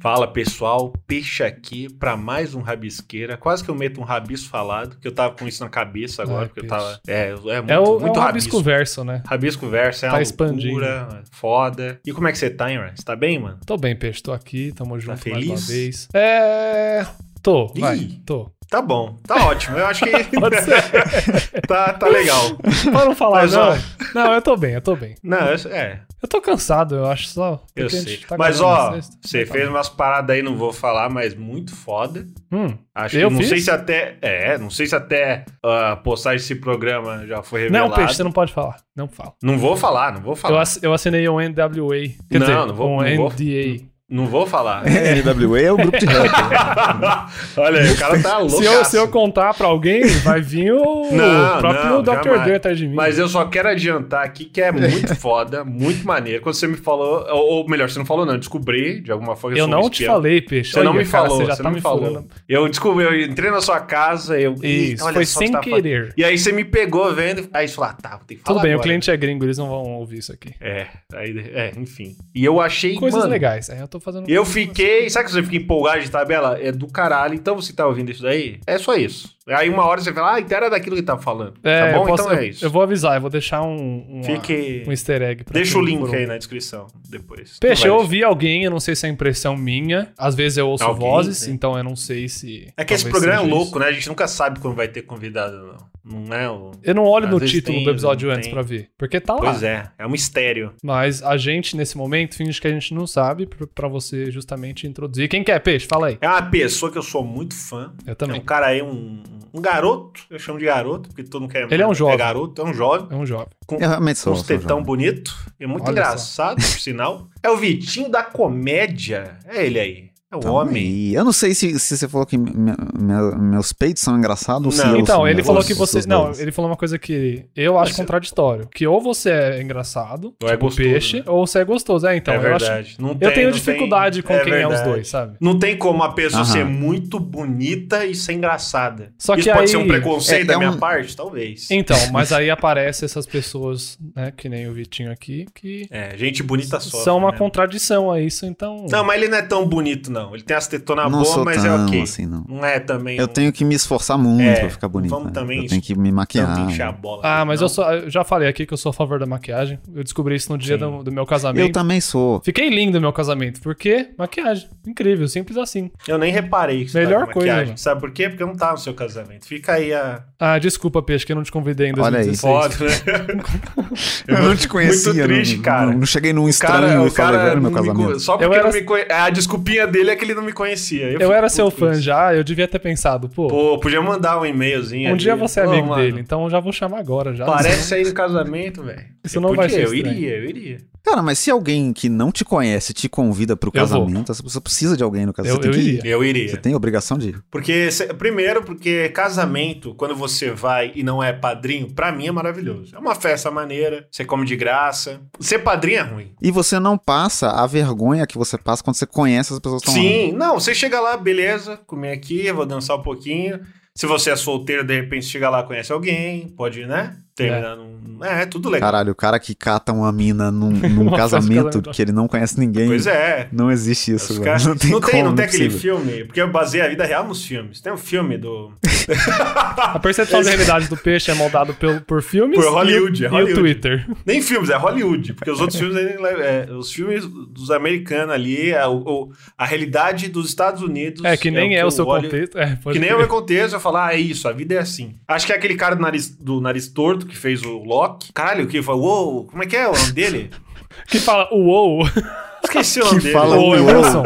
Fala pessoal, peixe aqui pra mais um Rabisqueira. Quase que eu meto um rabiço falado, que eu tava com isso na cabeça agora, É, porque eu peixe. tava. É, é muito, É o, muito é o rabisco. rabisco verso, né? Rabisco verso é Tá uma expandindo. loucura, foda. E como é que você tá, hein, Ryan? Você tá bem, mano? Tô bem, peixe, tô aqui, tamo junto mais feliz? uma vez. É. Tô, vai, Ih. tô. Tá bom, tá ótimo. Eu acho que tá, tá legal. Pra não falar, Mas, não. ó. Não, eu tô bem, eu tô bem. Não, eu- é, Eu tô cansado, eu acho só. eu sei. tá mas ó, você Tá fez bom. umas paradas aí, não vou falar, mas muito foda. Hum, Acho Eu que não fiz? sei se até. É, não sei se até a postagem desse programa já foi revelada. não, peixe, você não pode falar. Não fala. Não vou falar, não vou falar. eu assinei um NWA. Quer Não, dizer, não vou- um não vou- NDA. Não vou falar. NWA é o grupo de rap. Olha aí, o cara tá louco. Se eu, se eu contar pra alguém, vai vir o Não, próprio não, Dr. Dre atrás de mim. Mas eu só quero adiantar aqui que é muito foda, muito maneiro. Quando você me falou, ou, ou melhor, você não falou, não, eu descobri de alguma forma. que eu um não te falei, peixe. Você não me cara, falou, Você já você tá não me falou. furando. Eu descobri, eu entrei na sua casa, eu. Isso, olha foi o que sem você tá falando. querer. E aí você me pegou vendo, aí você falou, ah, tá, ter que falar. Tudo bem, o agora. cliente é gringo, eles não vão ouvir isso aqui. É, aí, é, enfim. E eu achei. Coisas mano, legais. Aí eu tô fazendo. Eu fiquei. Sabe que você fica empolgado de tabela? É do caralho. Então você tá ouvindo isso daí? É só isso. Aí uma hora você fala, ah, então era daquilo que tá falando. É, tá bom? posso- então é isso. eu vou avisar, eu vou deixar um, uma- Fique. um easter egg. pra Deixa o link aí na descrição depois. Peixe, eu ouvi alguém, eu não sei se é impressão minha. Às vezes eu ouço Alguém, vozes, né? então eu não sei se. É que esse programa é louco, isso. né? A gente nunca sabe quando vai ter convidado, não. Não é o. Eu não olho Às no título tem, do episódio antes pra ver. Porque tá lá. Pois é, é um mistério. Mas a gente, nesse momento, finge que a gente não sabe pra- pra você justamente introduzir. Quem quer, Peixe? Fala aí. É uma pessoa que eu sou muito fã. Eu É também. um cara aí, um, um garoto. Eu chamo de garoto, porque todo mundo quer. Ele é um jovem. É garoto, é um jovem. É um jovem. Com, Eu realmente sou. uns sou tetão bonito. É muito Olha engraçado, por sinal. É o Vitinho da comédia. É ele aí. É o homem. aí. Eu não sei se, se você falou que me- me- meus peitos são engraçados ou se Não. eu Então, sou ele falou que você. Não, dois. ele falou uma coisa que eu acho Mas- contraditório. Que ou você é engraçado, Ou é tipo gostoso, peixe, né? ou você é gostoso. É, então, é eu acho. verdade. Não Eu tem- tenho não dificuldade tem- com quem é os verdade. dois, sabe? Não tem como a pessoa Aham. ser muito bonita e ser engraçada. Só Isso que pode aí- ser um preconceito é- da é minha um- parte? Talvez. Então, mas aí aparecem essas pessoas, né, que nem o Vitinho aqui, que É, gente bonita só. são uma né? contradição a isso, então. Não, mas ele não é tão bonito, não. Ele tem as tetonas boas, mas é tão ok. assim, não. Não é também. Eu um- tenho que me esforçar muito É, pra ficar bonito. vamos né? também Eu tenho que me maquiar. tanto encher a bola. Ah, mas não. eu, sou, eu já falei aqui que eu sou a favor da maquiagem. Eu descobri isso no dia do, do meu casamento. Eu também sou. Fiquei lindo no meu casamento, porque maquiagem. Incrível, simples assim. Eu nem reparei que você Melhor tá coisa, mano. Sabe por quê? Porque eu não tava no seu casamento. Fica aí a. Ah, desculpa, Peixe, que eu não te convidei em Olha aí. 2016. Foda, né? Eu não te conhecia. Muito triste, não, cara. Não, não cheguei num estranho cara, e falei, cara meu me casamento. conhe- Só Eu porque era- não me conhe... A desculpinha dele é que ele não me conhecia. Eu fico era seu fã isso. já, eu devia ter pensado, pô, Pô, podia mandar um e-mailzinho. um ali. dia você é amigo mano, dele, então eu já vou chamar agora já. Parece aí no casamento, velho. Isso Eu não vai podia, ser Eu estranho. iria, eu iria. Cara, mas se alguém que não te conhece te convida pro Eu casamento, essa pessoa precisa de alguém no casamento. Eu- eu ir. iria. Eu iria. Você tem obrigação de ir. Porque, primeiro, porque casamento, quando você vai e não é padrinho, pra mim é maravilhoso. É uma festa maneira, você come de graça. Ser padrinho é ruim. E você não passa a vergonha que você passa quando você conhece as pessoas que estão. Sim, não, você chega lá, beleza, comer aqui, eu vou dançar um pouquinho. Se você é solteiro, de repente chega lá, conhece alguém, pode, né? Terminar num. É, tudo legal. Caralho, o cara que cata uma mina num, num casamento que ele não conhece ninguém. Pois é. Não existe isso, velho. caras- Não tem não como, tem, não não tem é aquele possível. filme, porque eu baseei a vida real nos filmes. Tem um filme do. A percepção da realidade do peixe é moldado pelo, por filmes Por Hollywood, e, é o- e Hollywood. o Twitter. Nem filmes, é Hollywood, porque os outros filmes, é, é, os filmes dos americanos ali, é o- o- a realidade dos Estados Unidos. É, que nem é, que o seu Hollywood- contexto. É, Que nem crer. o meu contexto, eu falar, ah, é isso, a vida é assim. Acho que é aquele cara do nariz, do nariz torto que fez o Loki. Caralho, o que? Falou, uou, como é que é o nome dele? Que fala, uou. Esqueci o nome Que dele. fala Uou, é uou. Wilson.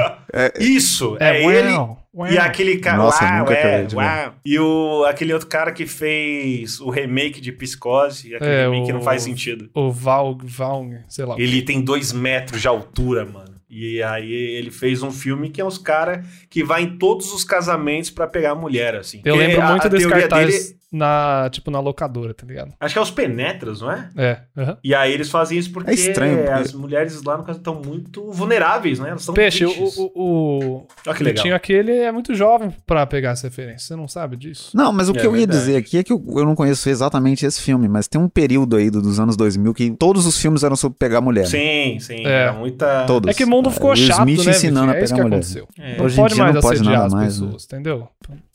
Isso, é, É, ele. uau. E aquele cara. Nossa, uau, nunca é, uau. E o, aquele outro cara que fez o remake de Psicose. Aquele É, remake que não o- faz sentido. O Val, Val, sei lá. Ele tem dois metros de altura, mano. E aí ele fez um filme que é uns caras que vai em todos os casamentos pra pegar a mulher, assim. Eu Porque lembro a- muito a desse teoria cartaz dele- na, tipo, na locadora, tá ligado? acho que é os penetras, não é? É. aham. E aí eles fazem isso porque É estranho, porque- as mulheres lá no caso estão muito vulneráveis, né? Elas estão Peixe, o, tristes. o, o, que o legal. Vitinho aqui, ele é muito jovem pra pegar essa referência. Você não sabe disso? Não, mas o É que eu ia dizer aqui é que eu, eu não conheço exatamente esse filme, mas tem um período aí do- dos anos 2000 que todos os filmes eram sobre pegar mulher. né? Sim, sim. É. Era muita. Todos. É que mundo mundo ficou Will chato, Smith né, ensinando a É isso que pegar mulher. aconteceu. É. Não Hoje em pode dia mais não pode nada as mais, né? pessoas, entendeu?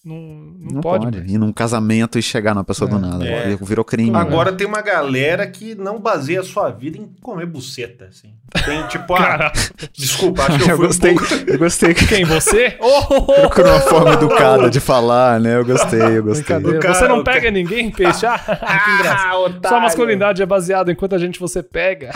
Não, não, Não, pode, pode. Ir num casamento e chegar numa pessoa do É. nada. É. Virou crime. Agora tem uma galera que não baseia a sua vida em comer buceta, assim. Tem tipo, ah, Cara, desculpa, acho que eu eu fui gostei. um pouco... Eu gostei que quem, você? Oh, procurou uma forma educada de falar, né? Eu gostei, eu gostei. Cara- você não pega ninguém, peixe? Ah, que engraçado. Ah. Sua masculinidade é baseada em quanta gente você pega.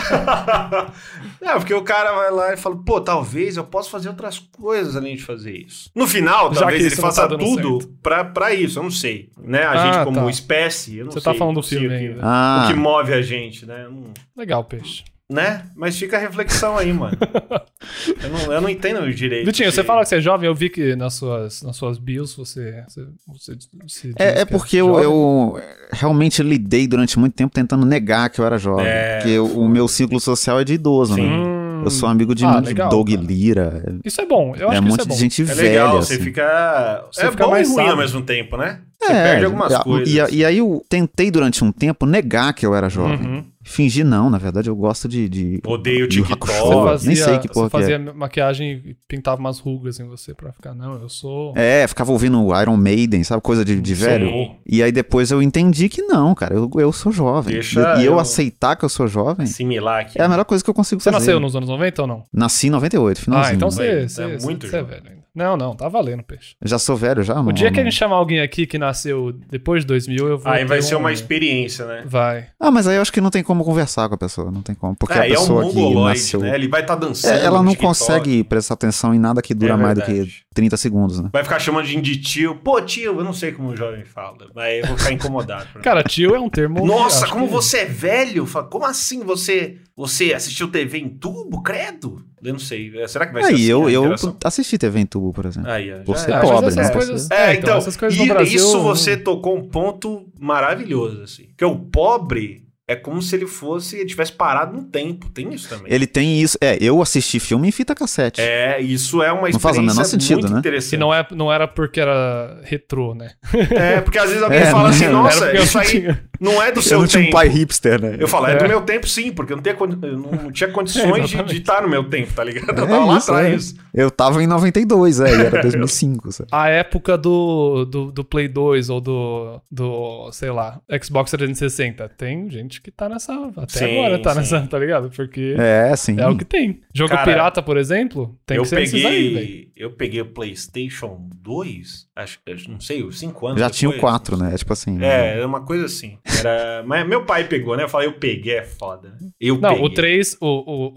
Não, porque o cara vai lá e fala, pô, talvez eu possa fazer outras coisas além de fazer isso. No final, Já talvez ele faça tá tudo pra, pra isso, eu não sei. Né? A Ah, gente como tá. espécie, eu não Você sei. tá falando do filme o que, ainda. Ah, o que move a gente, né? Não- Legal, peixe. né? Mas fica a reflexão aí, mano. eu, não, eu não entendo direito. Vitinho, de- você fala que você é jovem, eu vi que nas suas, nas suas bios você, você, você é, é que porque eu, eu realmente lidei durante muito tempo tentando negar que eu era jovem. É, porque o, o meu ciclo social é de idoso, Sim. né? Eu sou amigo de, Ah, legal, Doug cara. Lira. Isso é bom, eu acho é um que monte isso é bom. de gente É velha. legal, assim. você fica. Você é fica bom mais e ruim ao mesmo tempo, né? Você É, perde algumas e, coisas. E, e aí eu tentei durante um tempo negar que eu era jovem. Uhum. Fingir não, na verdade eu gosto de... de Odeio o de TikTok. Você fazia, nem sei que porra você que fazia maquiagem e pintava umas rugas em você pra ficar, não, eu sou... É, ficava ouvindo Iron Maiden, sabe? Coisa de, de Sim. velho. E aí depois eu entendi que não, cara, eu, eu sou jovem. Deixa e e eu eu- aceitar que eu sou jovem Similar aqui. é a melhor coisa que eu consigo Você fazer. nasceu nos anos 90 ou não? Nasci em 98, finalzinho. Ah, então você, você, muito você é velho ainda. Não, não, tá valendo, peixe. Eu já sou velho já? O dia que a gente chamar alguém aqui que nasceu depois de 2000, eu vou Aí vai ter ser um- uma experiência, né? Vai. Ah, mas aí eu acho que não tem como conversar com a pessoa, não tem como. Porque é, a e é um pessoa que nasceu... né? Ele vai estar dançando. É, ela não TikTok. consegue prestar atenção em nada que dura É mais do que 30 segundos, né? Vai ficar chamando de tio. Pô, tio, eu não sei como o jovem fala. Mas eu vou ficar incomodado. Cara, tio é um termo... Nossa, como que- você é velho? Fala, Como assim você você assistiu TV em tubo, credo? Eu não sei. Será que vai ser Aí, assim eu, eu assisti TV em tubo, por exemplo. Aí, Por ser é. Mas pobre, essas né? coisas- É, É, então, então, essas coisas e- no Brasil- isso você tocou um ponto maravilhoso, assim. Que o pobre é como se ele fosse, ele tivesse parado no tempo. Tem isso também. Ele tem isso. É, eu assisti filme em fita cassete. É, isso é uma Não faz o experiência menor sentido, muito né? interessante. Que não, é, não era porque era retrô, né? É, porque às vezes alguém É, fala não assim, nossa, eu isso aí tinha- não é do eu seu não tinha um tempo. pai hipster, né? Eu falo, é, do É. meu tempo sim, porque eu não, tinha, eu não, não tinha condições de- de estar no meu tempo, tá ligado? Eu É tava lá isso, atrás. Eu tava em 92, é, e era 2005, sabe? A época do, do, do Play 2 ou do, do, sei lá, Xbox 360. Tem gente que tá nessa. Até Sim, agora tá sim. nessa, tá ligado? Porque É, sim. é, o que tem. Jogo Cara, pirata, por exemplo, tem eu que ser esses aí, velho. peguei, eu peguei o PlayStation 2, acho, acho- não sei, uns 5 anos Já tinha o depois. 4, né? É tipo assim. É, era uma coisa assim. Era, mas meu pai pegou, né? Eu falei, eu peguei, é foda. né? Eu Não, peguei. o 3, o, o,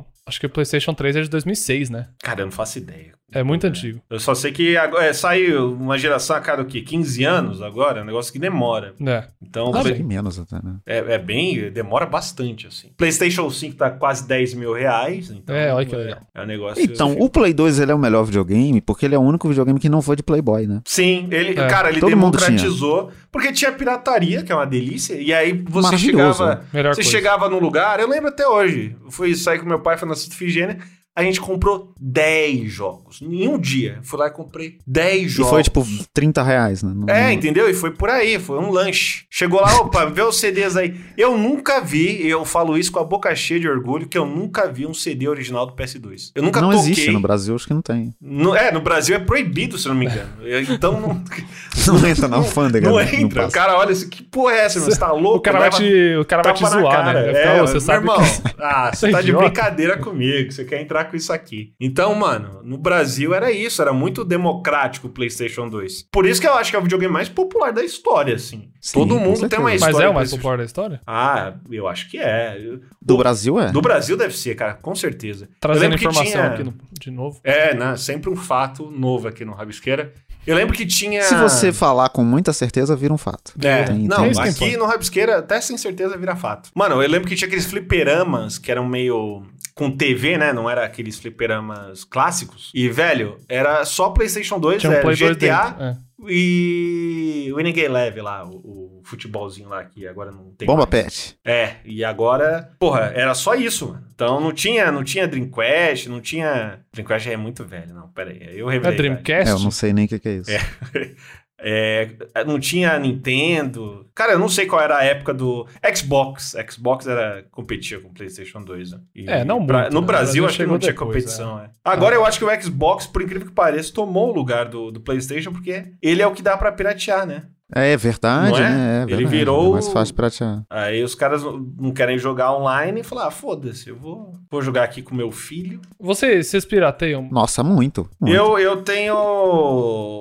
o- Acho que o PlayStation 3 é de 2006, né? Cara, eu não faço ideia. É muito antigo. Eu só sei que agora, é, saiu uma geração a cada o quê? 15 anos agora, é um negócio que demora. É. Então, Play- que menos até, né? é, é bem. Demora bastante, assim. PlayStation 5 tá quase 10 mil reais. Então, É, olha que é, legal. É um negócio. Então, o Play 2 ele é o melhor videogame porque ele é o único videogame que não foi de Playboy, né? Sim, ele, É, cara, ele todo mundo democratizou, porque tinha pirataria, que é uma delícia, e aí você Maravilhoso, chegava, Melhor você coisa. chegava num lugar, eu lembro até hoje, eu fui sair com meu pai, foi na Santa Figênia, a gente comprou 10 jogos, em um dia, fui lá e comprei 10 E jogos. foi tipo 30 reais, né? Não- É, não- entendeu? E foi por aí, foi um lanche. Chegou lá, opa, vê os CDs aí. Eu nunca vi, eu falo isso com a boca cheia de orgulho, que eu nunca vi um CD original do PS2. Eu nunca não toquei. existe no Brasil, acho que não tem. No- é, no Brasil é proibido, se eu não me engano. Então não, Não entra na alfândega. não né? entra. o cara olha assim, que porra é essa, meu? Você tá louco? O cara vai te, o cara vai te zoar, cara. né? É, "Ô, você meu sabe irmão, que... ah, você é tá de idiota." brincadeira comigo, você quer entrar com isso aqui. Então, mano, no Brasil era isso, era muito democrático o PlayStation 2. Por isso que eu acho que é o videogame mais popular da história, assim. Sim, Todo mundo tem uma história. Mas é o mais popular da história? Ah, eu acho que é. Do Brasil é. Do Brasil deve ser, cara, com certeza. Trazendo informação tinha- aqui no- de novo. É, né? Sempre um fato novo aqui no Rabisqueira. Eu lembro que tinha. Se você falar com muita certeza, vira um fato. É, Tem- não, tem- É aqui no Rabisqueira, até sem certeza vira fato. Mano, eu lembro que tinha aqueles fliperamas que eram meio com TV, né? Não era aqueles fliperamas clássicos. E, velho, era só PlayStation 2, Tinha um era Play 2 GTA. É. e o Ninguém Leve lá, o, o futebolzinho lá que agora não tem Bomba mais. Pet. É, e agora, porra, era só isso, mano. Então não tinha, não tinha Dreamcast, não tinha. Dreamcast é muito velho, não, pera aí. Eu É revelei. É, Dreamcast? eu não sei nem o que, que é isso. É, não tinha Nintendo. Cara, eu não sei qual era a época do Xbox. Xbox era competia com o PlayStation 2. Né? E É, não pra- muito, No né? Brasil, acho que não tinha depois, competição. é. Agora eu acho que o Xbox, por incrível que pareça, tomou o lugar do, do PlayStation porque ele é o que dá pra piratear, né? É verdade, Não é? né? É Ele verdade. virou É mais fácil pra tirar. Aí os caras não querem jogar online e falar: ah, foda-se, eu vou, vou jogar aqui com meu filho. Você, vocês pirateiam Nossa, muito. muito. Eu, eu tenho.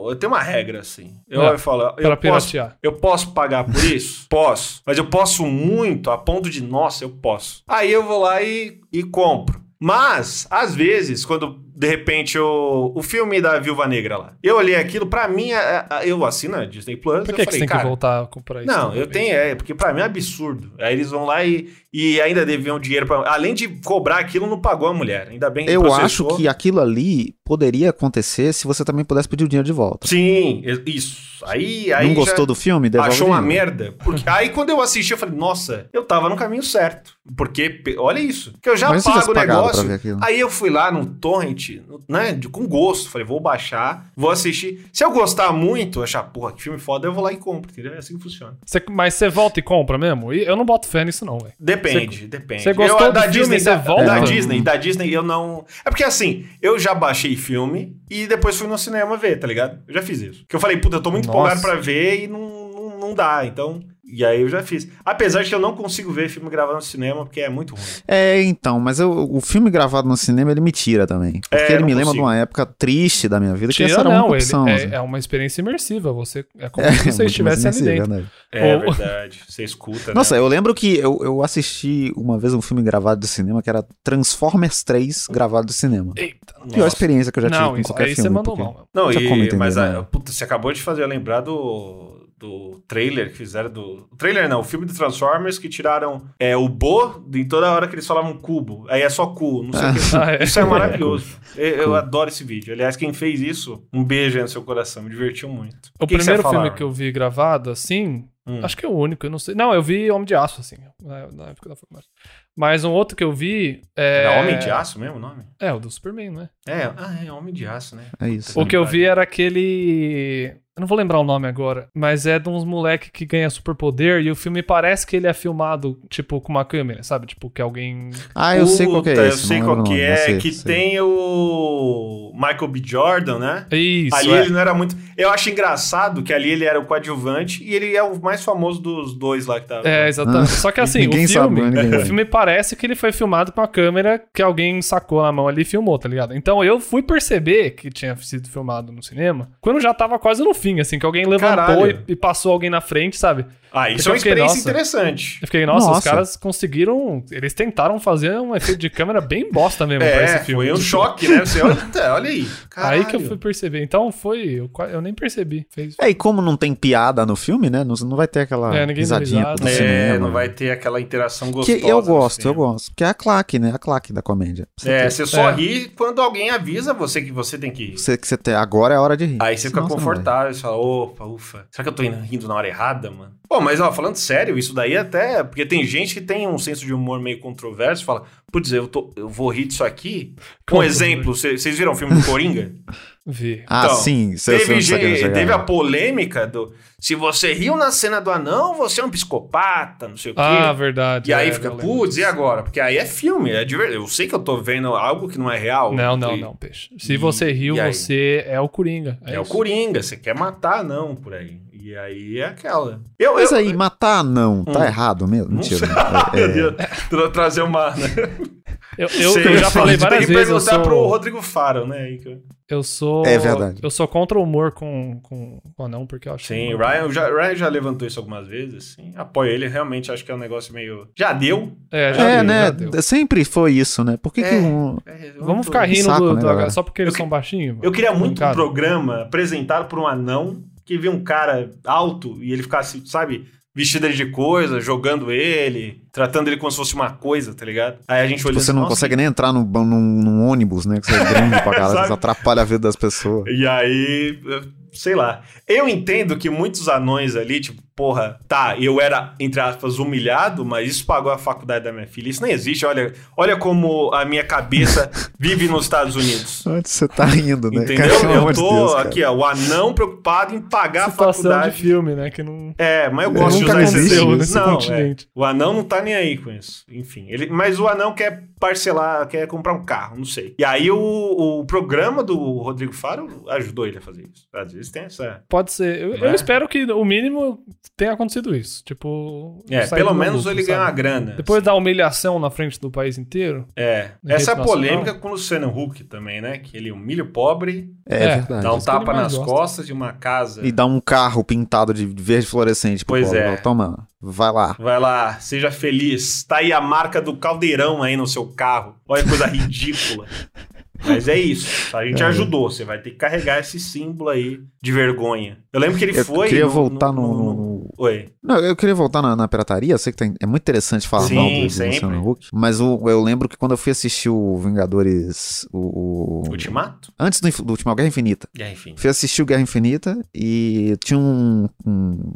Eu tenho uma regra, assim. Eu, É, eu falo, eu pra posso, piratear? eu posso pagar por isso? posso. Mas eu posso muito, a ponto de, nossa, eu posso. Aí eu vou lá e, e compro. Mas, às vezes, quando de repente o, o filme da Viúva Negra lá, eu olhei aquilo, pra mim, a- a- eu assino a Disney Plus. Por eu que, que falei, você tem cara, que voltar a comprar isso? Não, eu vez? tenho, é, porque pra mim é absurdo. Aí eles vão lá e, e ainda deviam dinheiro pra. Além de cobrar aquilo, não pagou a mulher. Ainda bem que Eu processou. acho que aquilo ali poderia acontecer se você também pudesse pedir o dinheiro de volta. Sim, isso. Aí. aí Não já gostou do filme? Devolve Achou uma merda. Porque aí quando eu assisti, eu falei, nossa, eu tava no caminho certo. Porque, olha isso. Que eu já Mas pago o negócio. Aí eu fui lá no Torrent, né, de- com gosto. Falei, vou baixar, vou assistir. Se eu gostar muito, achar, porra, que filme foda, eu vou lá e compro, entendeu? É assim que funciona. Você- mas você volta e compra mesmo? E eu não boto fé nisso, não, velho. Depende, depende. você gostou eu, do filme, você da, volta? Da. Disney, da Disney eu não. É porque assim, eu já baixei filme e depois fui no cinema ver, tá ligado? Eu já fiz isso. Porque eu falei, puta, eu tô muito Nossa. empolgado pra ver e não, não, não dá, então. E aí eu já fiz. Apesar de que eu não consigo ver filme gravado no cinema porque é muito ruim. É, então, mas eu- o filme gravado no cinema ele me tira também. Porque É, ele me lembra consigo. de uma época triste da minha vida, que Tira, essa era uma não, ele opção. é, assim. é uma experiência imersiva. Você, é como É, se você estivesse ali imersivo, dentro. verdade. É Ou- verdade. Você escuta, Nossa, né? eu lembro que eu, eu assisti uma vez um filme gravado de cinema que era Transformers 3 gravado de cinema. Eita. Pior Nossa. experiência que eu já tive Não, com isso qualquer aí filme. você mandou porque- mal. Não, e, entender, mas né? a, puta, você acabou de fazer eu lembrar do, do trailer que fizeram do. O trailer não, o filme do Transformers que tiraram é, o Bo em toda hora que eles falavam cubo. Aí é só cu, não sei o que. Ah, é. Isso é maravilhoso. Eu, eu adoro esse vídeo. Aliás, quem fez isso, um beijo aí no seu coração. Me divertiu muito. O que que primeiro falar, filme que eu vi gravado, assim, Hum. acho que é o único, eu não sei. Não, eu vi Homem de Aço, assim, na, na época da faculdade. Mas um outro que eu vi é... Era Homem de Aço mesmo o nome? É, o do Superman, né? É, ah, é Homem de Aço, né? É isso. O que eu vi era aquele... Eu não vou lembrar o nome agora, mas é de uns moleque que ganha superpoder e o filme parece que ele é filmado, tipo, com uma câmera, sabe? Tipo, que alguém... Ah, eu sei qual que é Puta, esse. Eu sei qual que é, sei, que sei. tem o Michael B. Jordan, né? Isso, ali é. ele não era muito. Eu acho engraçado que ali ele era o coadjuvante e ele é o mais famoso dos dois lá que tava. É, exatamente. Só que assim, Ninguém o sabe, filme, né? Ninguém o filme parece que ele foi filmado com a câmera que alguém sacou na mão ali e filmou, tá ligado? Então eu fui perceber que tinha sido filmado no cinema quando já tava quase no fim, assim, que alguém levantou e, e passou alguém na frente, sabe? Ah, isso Porque é uma eu fiquei, experiência nossa. interessante. Eu fiquei, nossa, os Nossa. caras conseguiram. Eles tentaram fazer um efeito de câmera bem bosta mesmo pra É, esse filme. foi um choque, né? Você olha, tá, olha aí. Aí que eu Caralho. fui perceber. Então foi. Eu, eu nem percebi. Fez. É, e como não tem piada no filme, né? Não, não vai ter aquela É, risadinha do É, cinema. não vai ter aquela interação Que gostosa. eu no gosto, eu gosto. Que é a claque, né? A claque da comédia. Você É, tem- você só É. ri quando alguém avisa você que você tem que rir. você, que você tem, agora é a hora de rir. Aí você fica vai. confortável, você fala, opa, ufa. Será que eu tô indo- rindo na hora errada, mano? Pô, mas ó, falando sério, isso daí até. Porque tem gente que tem um senso de humor meio controverso, fala, putz, eu, tô, eu vou rir disso aqui. Um exemplo, cê- vocês viram o filme do Coringa? Vi. Ah, Então, sim. Você, teve, gente- teve a polêmica do. Se você riu na cena do anão, você é um psicopata, não sei o quê. Ah, verdade. e aí é, fica, eu lembro putz, e agora? Porque aí é filme, é de verdade. Eu sei que eu tô vendo algo que não é real. Não, não, E- não, peixe. Se E- você riu, aí? você é o Coringa. É, o isso. Coringa, você quer matar não por aí. E aí é aquela. Eu, Mas eu, aí, matar não, tá Hum. errado mesmo? Não Mentira. sei. É, é, Meu Deus, tra- trazer uma. né? Eu, eu, Sei, eu já falei várias Tem que vezes. Eu perguntar pro sou, Rodrigo Faro, né? que eu- eu sou. É verdade. Eu sou contra o humor com, com, com anão, porque eu acho. Sim, que- Ryan já, Ryan já levantou isso algumas vezes. Sim, apoio ele. Realmente acho que é um negócio meio. Já deu. É, já É, deu, né? já deu. Sempre foi isso, né? Por que, que É. um. É, Vamos ficar rindo saco, do, né, do- só porque eles Eu são baixinhos. Eu queria muito um programa apresentado por um anão que via um cara alto e ele ficasse, sabe, vestido de coisa, jogando ele, tratando ele como se fosse uma coisa, tá ligado? Aí a gente olhando Você não nossa, consegue nem entrar num, num, num ônibus, né? Que você é grande pra caralho, atrapalha a vida das pessoas. E aí, sei lá. Eu entendo que muitos anões ali, tipo, porra, tá, eu era, entre aspas, humilhado, mas isso pagou a faculdade da minha filha. Isso nem existe. Olha, olha como a minha cabeça vive nos Estados Unidos. Onde você tá indo, né? Entendeu? Cara, eu de tô Deus, aqui, ó, o anão preocupado em pagar a Situação faculdade. de filme, né? Que não. É, mas eu gosto de nunca usar esse nesse Não, continente. é. O anão não tá nem aí com isso. Enfim, ele, mas o anão quer parcelar, quer comprar um carro, não sei. E aí o, o programa do Rodrigo Faro ajudou ele a fazer isso. Às vezes tem essa. Pode ser. Eu, Não eu é? espero que o mínimo tenha acontecido isso. Tipo. É, pelo menos lucro, ele ganha uma sabe? grana. Depois da humilhação na frente do país inteiro. É. Essa é polêmica com o Luciano Huck também, né? Que ele humilha o pobre, É, É, verdade. dá um tapa nas gosta. costas de uma casa. E dá um carro pintado de verde fluorescente pro Pois pobre. é. Toma, vai lá. Vai lá, seja feliz. Tá aí a marca do caldeirão aí no seu carro. Olha que coisa ridícula. Mas é isso. A gente É. ajudou. Você vai ter que carregar esse símbolo aí de vergonha. Eu lembro que ele Eu foi. queria voltar no- no- Oi. Não, eu queria voltar na, na pirataria. Eu sei que tem- é muito interessante falar Sim, mal do, do. Luciano Huck. Mas o- eu lembro que quando eu fui assistir o Vingadores. O, o- Ultimato? Antes do, do último Guerra Infinita. É, enfim. Fui assistir o Guerra Infinita e tinha um, um,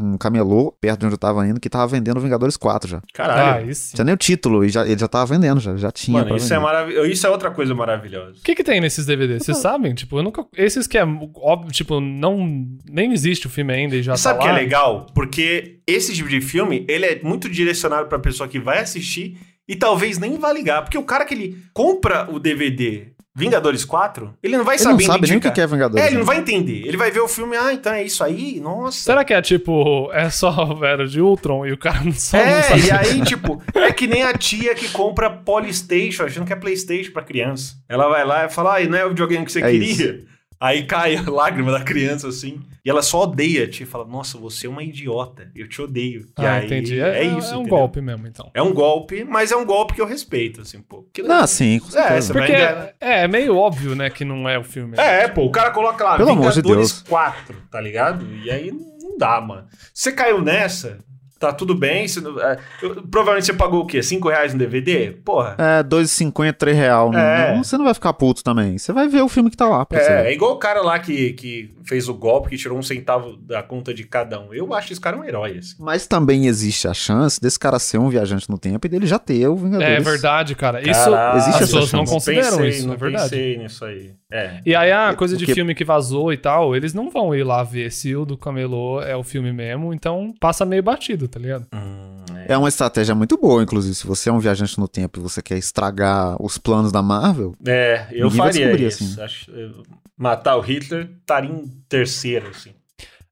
um camelô perto de onde eu tava indo que tava vendendo o Vingadores 4 já. Ah, Caralho. isso. Tinha nem o título, e já, ele já tava vendendo, já, já tinha. Mano, isso é, maravilhoso. isso é outra coisa maravilhosa. O que que tem nesses DVDs? Vocês sabem? Tipo, eu nunca. Esses que é óbvio, tipo, não. Nem existe o filme ainda e já E sabe o tá que é lá. Legal? Porque esse tipo de filme, ele é muito direcionado pra pessoa que vai assistir e talvez nem vá ligar. Porque o cara que ele compra o DVD Vingadores 4, ele não vai Ele saber não sabe nem o que é Vingadores. É, ele não né? vai entender. Ele vai ver o filme, ah, então é isso aí? Nossa. Será que é tipo. É só Vera de Ultron e o cara não só não É, sabe? e aí, tipo, é que nem a tia que compra Polystation, achando que é Playstation pra criança. Ela vai lá e fala, ah, não é o videogame que você É queria? Aí cai a lágrima da criança, assim. E ela só odeia a tia. Fala, nossa, você é uma idiota. Eu te odeio. E Ah, aí, entendi. É, É, isso, É um entendeu? golpe mesmo, então. É um golpe, mas é um golpe que eu respeito, assim, pô. Que Não, sim, com É, certeza. você vai Porque é, é meio óbvio, né, que não é o filme. É, pô, o cara coloca lá, Pelo amor de Vingadores Deus. 4, tá ligado? E aí não dá, mano. Você caiu nessa, tá tudo bem. você não- é, eu- provavelmente você pagou o quê? 5 reais no DVD? Porra. É, 2,50, 3 real. É. Não, você não vai ficar puto também. Você vai ver o filme que tá lá. pra você. É, é igual o cara lá que, que fez o golpe, que tirou um centavo da conta de cada um. Eu acho esse cara um herói, assim. Mas também existe a chance desse cara ser um viajante no tempo e dele já ter o Vingadores. É verdade, cara. Isso Caralho, existe as pessoas não consideram pensei, isso, não é verdade. pensei nisso aí. É. E aí a coisa de Porque- filme que vazou e tal, eles não vão ir lá ver se o do Camelô é o filme mesmo, então passa meio batido, tá ligado? Hum, é. É uma estratégia muito boa, inclusive. Se você é um viajante no tempo e você quer estragar os planos da Marvel, É, eu faria isso. assim. Acho- matar o Hitler estaria em terceiro, assim.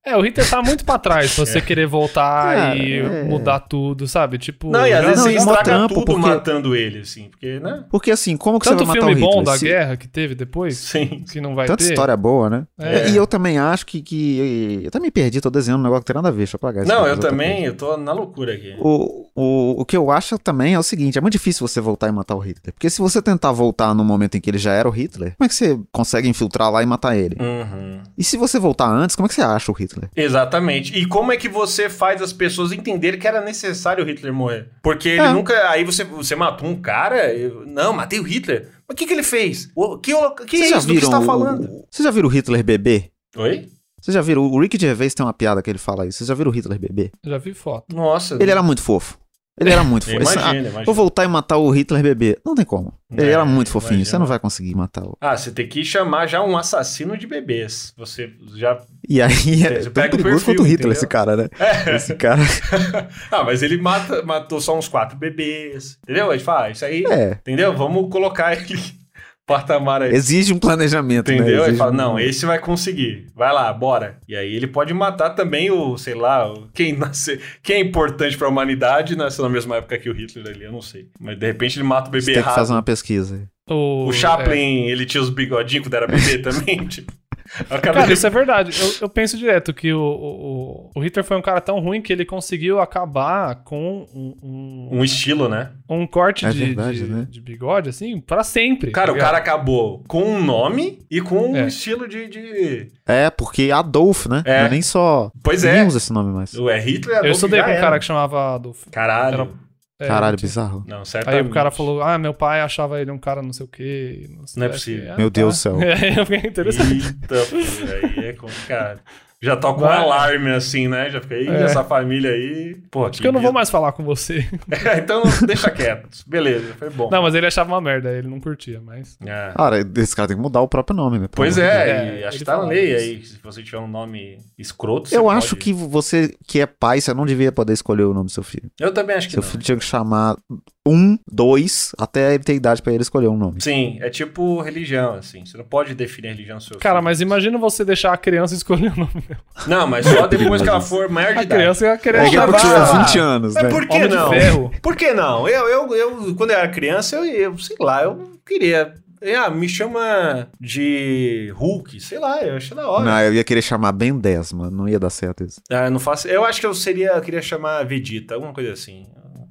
É, o Hitler tá muito pra trás, pra você querer voltar Cara, e é. mudar tudo, sabe? Tipo, Não, e às vezes não, você estraga trampo, tudo porque- matando ele, assim. Porque, né? porque assim, como que tanto você vai matar filme o Hitler? bom da Se- guerra que teve depois, Sim. que não vai Tanta ter. história boa, né? É. E eu também acho que, que. Eu também perdi, tô desenhando um negócio que tem nada a ver, deixa eu apagar isso Não, eu também, coisa. eu tô na loucura aqui. O, o, o que eu acho também é o seguinte: é muito difícil você voltar e matar o Hitler. Porque se você tentar voltar no momento em que ele já era o Hitler, como é que você consegue infiltrar lá e matar ele? Uhum. E se você voltar antes, como é que você acha o Hitler? Exatamente. E como é que você faz as pessoas entenderem que era necessário o Hitler morrer? Porque ele É. nunca. Aí você, você matou um cara. eu- não, matei o Hitler. Mas o que, que ele fez? O que, o que é Vocês isso do que tá o- falando? Vocês já viram o Hitler bebê? Oi? Vocês já viram? O Rick Gervais tem uma piada que ele fala isso. Vocês já viram o Hitler bebê? Já vi foto. Nossa. Ele era muito fofo. Ele era muito ah, Imagina, imagina. Vou voltar e matar o Hitler bebê. Não tem como. Ele É, era muito fofinho. imagina. Você não vai conseguir matá-lo. Ah, você tem que chamar já um assassino de bebês. Você já. E aí é Você tão perigoso quanto o Hitler, entendeu? esse cara, né? É. Esse cara. ah, mas ele mata, matou só uns quatro bebês. Entendeu? A gente fala, ah, isso aí. É. Entendeu? Vamos colocar ele patamar aí. Exige um planejamento, Entendeu? né? Ele fala, um- não, esse vai conseguir. Vai lá, bora. E aí ele pode matar também o, sei lá, quem nasce, quem é importante pra humanidade nasceu na mesma época que o Hitler ali, eu não sei. Mas de repente ele mata o Você bebê tem que errado. fazer uma pesquisa. aí. O, O é. Chaplin, ele tinha os bigodinhos quando era bebê também, tipo. Eu Cara, isso é verdade. Eu, eu penso direto que o, o, o Hitler foi um cara tão ruim que ele conseguiu acabar com um, um, Um estilo, né? um corte É de, verdade, de, né? de bigode, assim, pra sempre. Cara, tá o ligado? cara acabou com um nome e com um É. estilo de, de- É, porque Adolf, né? É. Não é nem só. Pois Ninguém é. usa esse nome mais. O é Hitler Eu Adolf estudei já com um cara que chamava Adolf. Caralho. Era- Caralho, tinha- bizarro. Não, Aí certamente. o cara falou, ah, meu pai achava ele um cara não sei o quê. Não, sei Não é possível. Ah, Meu tá. Deus do céu. É, eu fiquei interessante. Eita, pô, aí é complicado. Já toca um Vai. alarme assim, né? Já fica, Ih, É. essa família aí. Pô, Acho que eu não vou mais falar com você. então deixa quieto. Beleza, foi bom. Não, mas ele achava uma merda, ele não curtia, mas. É. Cara, esse cara tem que mudar o próprio nome, né? Pois é, É, acho que tá na lei isso. aí. Se você tiver um nome escroto. Eu acho pode- que você que é pai, você não devia poder escolher o nome do seu filho. Eu também acho que Seu não. filho tinha que chamar um, dois, até ele ter idade pra ele escolher um nome. Sim, é tipo religião, assim. Você não pode definir a religião do seu Cara, filho. mas imagina você deixar a criança escolher o nome. Não, mas só depois que ela for maior de A idade. criança ia querer É é vai. tiver 20 anos, Mas né? por que Homem não? ferro. Por que não? Eu, eu, eu, quando eu era criança, eu, eu sei lá, eu queria. Ah, me chama de Hulk, sei lá, eu achei da hora. Não, eu ia querer chamar Ben 10, mano. Não ia dar certo isso. Ah, eu não faço. Eu acho que eu seria. Eu queria chamar Vegeta, alguma coisa assim.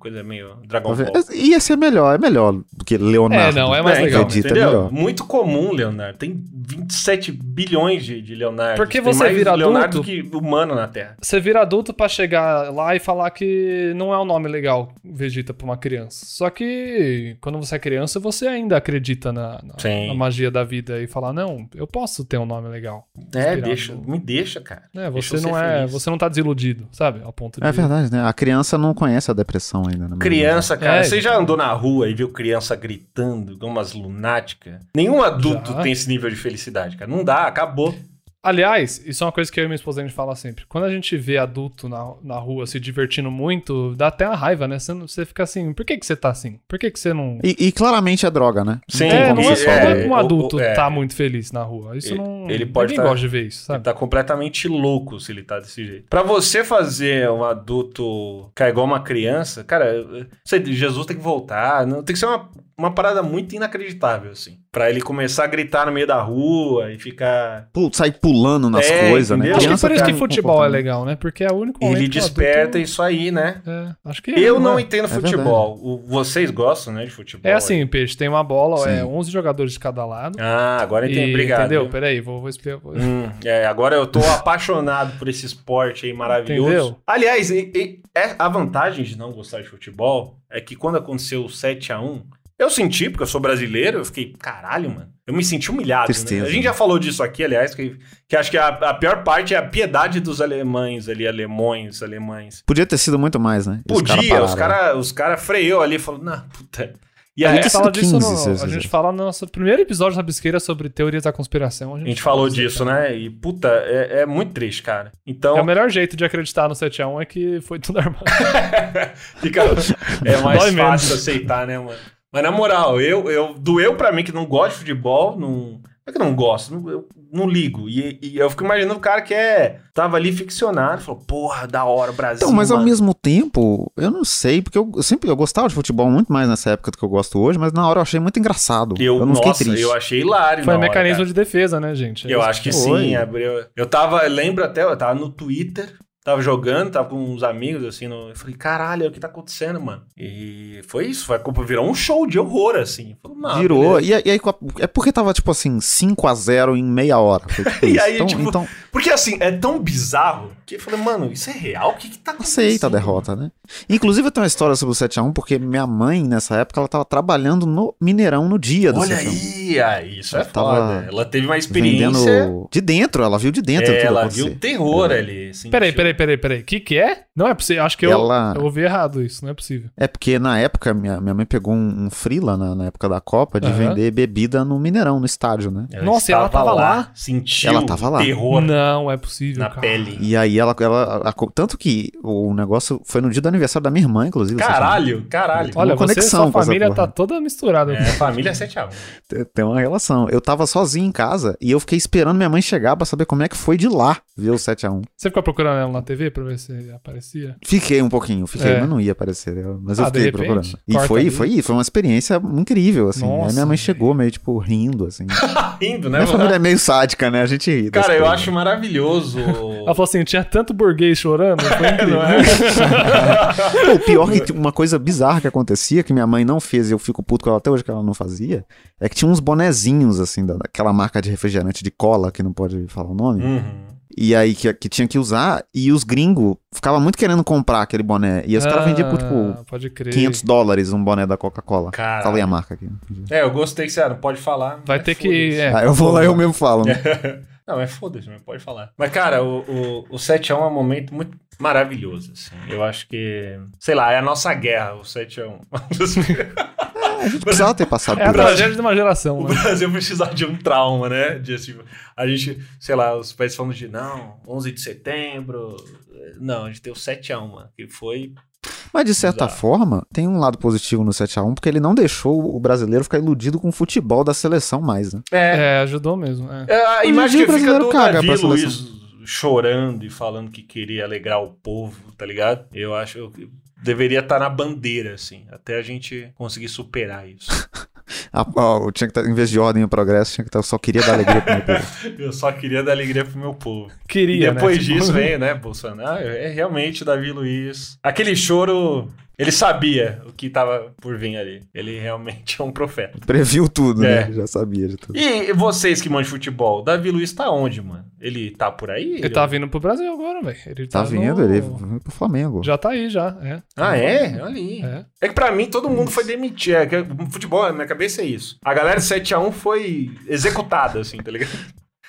Coisa meio Dragon Ball. Ia ser melhor, é melhor do que Leonardo. É, não, é mais É, legal. é melhor. Muito comum, Leonardo. Tem 27 bilhões de, de Leonardo. Porque Tem você mais vira Leonardo adulto- que humano na Terra. Você vira adulto pra chegar lá e falar que não é um nome legal, Vegeta, pra uma criança. Só que quando você é criança, você ainda acredita na, na- na magia da vida e falar, não, eu posso ter um nome legal. É, deixa, no- me deixa, cara. É, Deixa você ser não é, feliz. você não tá desiludido, sabe? Ao ponto de É verdade, né? A criança não conhece a depressão ainda. Né? Criança, cara, É, você já andou na rua e viu criança gritando, igual umas lunáticas? Nenhum adulto Já. tem esse nível de felicidade, cara. Não dá, acabou. Aliás, isso é uma coisa que eu e minha esposa a gente fala sempre. Quando a gente vê adulto na, na rua se divertindo muito, dá até uma raiva, né? Você, não- você fica assim, por que, que você tá assim? Por que, que você não. E, e claramente é droga, né? Sim, é, como não é, falar. é que um o- adulto o- é. tá muito feliz na rua. Isso Ele- não. ele pode Ninguém tá- gosta de ver isso, Ele sabe? tá completamente louco se ele tá desse jeito. Pra você fazer um adulto ficar igual uma criança, cara, você, Jesus tem que voltar. Não, tem que ser uma, uma parada muito inacreditável, assim. Pra ele começar a gritar no meio da rua e ficar. Pu- Sair pulando nas É, coisas, né? Acho que por isso que futebol é legal, né? Porque é o único momento Ele desperta adulto- isso aí, né? É, acho que é, Eu não é? entendo É futebol. O- vocês gostam, né, de futebol? É assim, Peixe, tem uma bola, é Sim. 11 jogadores de cada lado. Ah, agora entendi. Obrigado. Entendeu? viu? Peraí, vou, vou explicar. vou- Hum, é, agora eu tô apaixonado por esse esporte aí maravilhoso. Entendeu? Aliás, e- e- é- a vantagem de não gostar de futebol é que quando aconteceu o 7x1, eu senti, porque eu sou brasileiro, eu fiquei, caralho, mano. Eu me senti humilhado. Né? Tristeza. A gente já falou disso aqui, aliás, que, que acho que a, a pior parte é a piedade dos alemães ali, alemões, alemães. Podia ter sido muito mais, né? Podia, os caras os cara freou ali e falou, não, puta. E a aí, gente fala sido disso 15, no, A gente fala no nosso primeiro episódio da Bisqueira sobre teorias da conspiração. a gente falou disso, né? E, puta, é, é muito triste, cara. Então, É o melhor jeito de acreditar no 7x1 é que foi tudo armado. Fica, é mais Dói fácil menos. aceitar, né, mano? Mas na moral, eu, eu doeu pra mim que não gosto de futebol, não. Não é que eu não gosto, não- eu não ligo. E, e eu fico imaginando o cara que é. Tava ali ficcionado, falou, porra, da hora, Brasil. Então, mas ao mano. mesmo tempo, eu não sei, porque eu, eu sempre eu gostava de futebol muito mais nessa época do que eu gosto hoje, mas na hora eu achei muito engraçado. Eu, Eu, não nossa, fiquei triste. eu achei hilário. Foi na um hora, mecanismo cara. de defesa, né, gente? Eu acho que Foi. sim. abriu- Eu tava, eu lembro até, eu tava no Twitter, tava jogando, tava com uns amigos assim, no, eu falei, caralho, o que tá acontecendo, mano? E foi isso, foi, virou um show de horror, assim. Falei, "Não, Virou. beleza." E, e aí, é porque tava, tipo assim, 5x0 em meia hora. Foi tipo E aí, então, tipo, então, Porque assim, é tão bizarro que eu falei, mano, isso é real? O que que tá acontecendo? aceita a derrota, né? Inclusive, eu tenho uma história sobre o 7x1, porque minha mãe, nessa época, ela tava trabalhando no Mineirão no dia do Olha 7x1. aí, aí, isso é Ela tava foda. Ela teve uma experiência. Vendendo de dentro, ela viu de dentro É, tudo ela viu o terror ali. sentiu. Peraí, peraí, peraí, peraí. O que que é? Não é possível. Acho que eu, Ela- eu ouvi errado isso. Não é possível. É porque na época, minha, minha mãe pegou um, um freela na, na época da Copa de Aham. vender bebida no Mineirão, no estádio, né? Nossa, e ela tava lá? Sentiu Ela tava lá. terror Não é possível, na cara. pele. E aí ela, ela a- a- tanto que o negócio foi no dia do aniversário da minha irmã, inclusive. você Caralho, caralho. Olha, uma você, conexão sua com essa família tá toda misturada. É, família 7x1. Tem- Tem uma relação. Eu tava sozinho em casa e eu fiquei esperando minha mãe chegar pra saber como é que foi de lá ver o 7x1. Você ficou procurando ela na TV pra ver se aparecia? Fiquei um pouquinho, fiquei, É. mas não ia aparecer. eu- Mas eu Ah, de fiquei repente, procurando. E foi, ali. foi, foi uma experiência incrível, assim. Nossa, aí minha mãe chegou meio, tipo, rindo, assim. Rindo, né? minha família é meio sádica, né? A gente ri. Cara, eu coisas. acho maravilhoso. Ela falou assim: tinha tanto burguês chorando. Foi incrível. É? O pior que uma coisa bizarra que acontecia, que minha mãe não fez e eu fico puto com ela até hoje que ela não fazia, é que tinha uns bonezinhos, assim, da- daquela marca de refrigerante de cola, que não pode falar o nome, Uhum. E aí que, que tinha que usar, e os gringos ficavam muito querendo comprar aquele boné, e os caras vendiam por, tipo, Ah, Pode crer. 500 dólares um boné da Coca-Cola. Falei a marca aqui. É, eu gostei você ah, não pode falar. Vai mas ter que. é, Ah, eu vou lá e eu mesmo falo, né? Não, é foda-se, mas pode falar. Mas, cara, o, o, o 7x1 é um momento muito maravilhoso, assim. Eu acho que, sei lá, é a nossa guerra, o 7x1. A gente precisava ter passado É a por isso. tragédia de uma geração, O né? Brasil precisava de um trauma, né? De, assim, a gente, sei lá, os países falando de não, 11 de setembro. Não, a gente tem o 7x1, mano, que foi. Mas de certa Exato. forma, tem um lado positivo no 7x1, porque ele não deixou o brasileiro ficar iludido com o futebol da seleção mais, né? É, É, ajudou mesmo. é. é a imagem que o fica do caga Davi pra seleção. Luiz chorando e falando que queria alegrar o povo, tá ligado? Eu acho que deveria estar na bandeira, assim, até a gente conseguir superar isso. A- ó, tinha que estar, em vez de ordem e progresso, tinha que estar, eu só queria dar alegria pro meu povo. Eu só queria dar alegria pro meu povo. Queria, E depois né? Tipo, disso vem, né, Bolsonaro? É realmente Davi Luiz. Aquele choro, ele sabia o que tava por vir ali. Ele realmente é um profeta. Previu tudo, É. né? Ele Já sabia de tudo. E vocês que manjam futebol, Davi Luiz tá onde, mano? Ele tá por aí? Ele tá vindo pro Brasil agora, velho. Ele Tá tá vindo, no- ele veio pro Flamengo. Já tá aí, já. É. Ah, é? Olha aí. É. É que pra mim todo mundo foi demitido. É, que futebol, na minha cabeça é isso. A galera 7x1 foi executada, assim, tá ligado?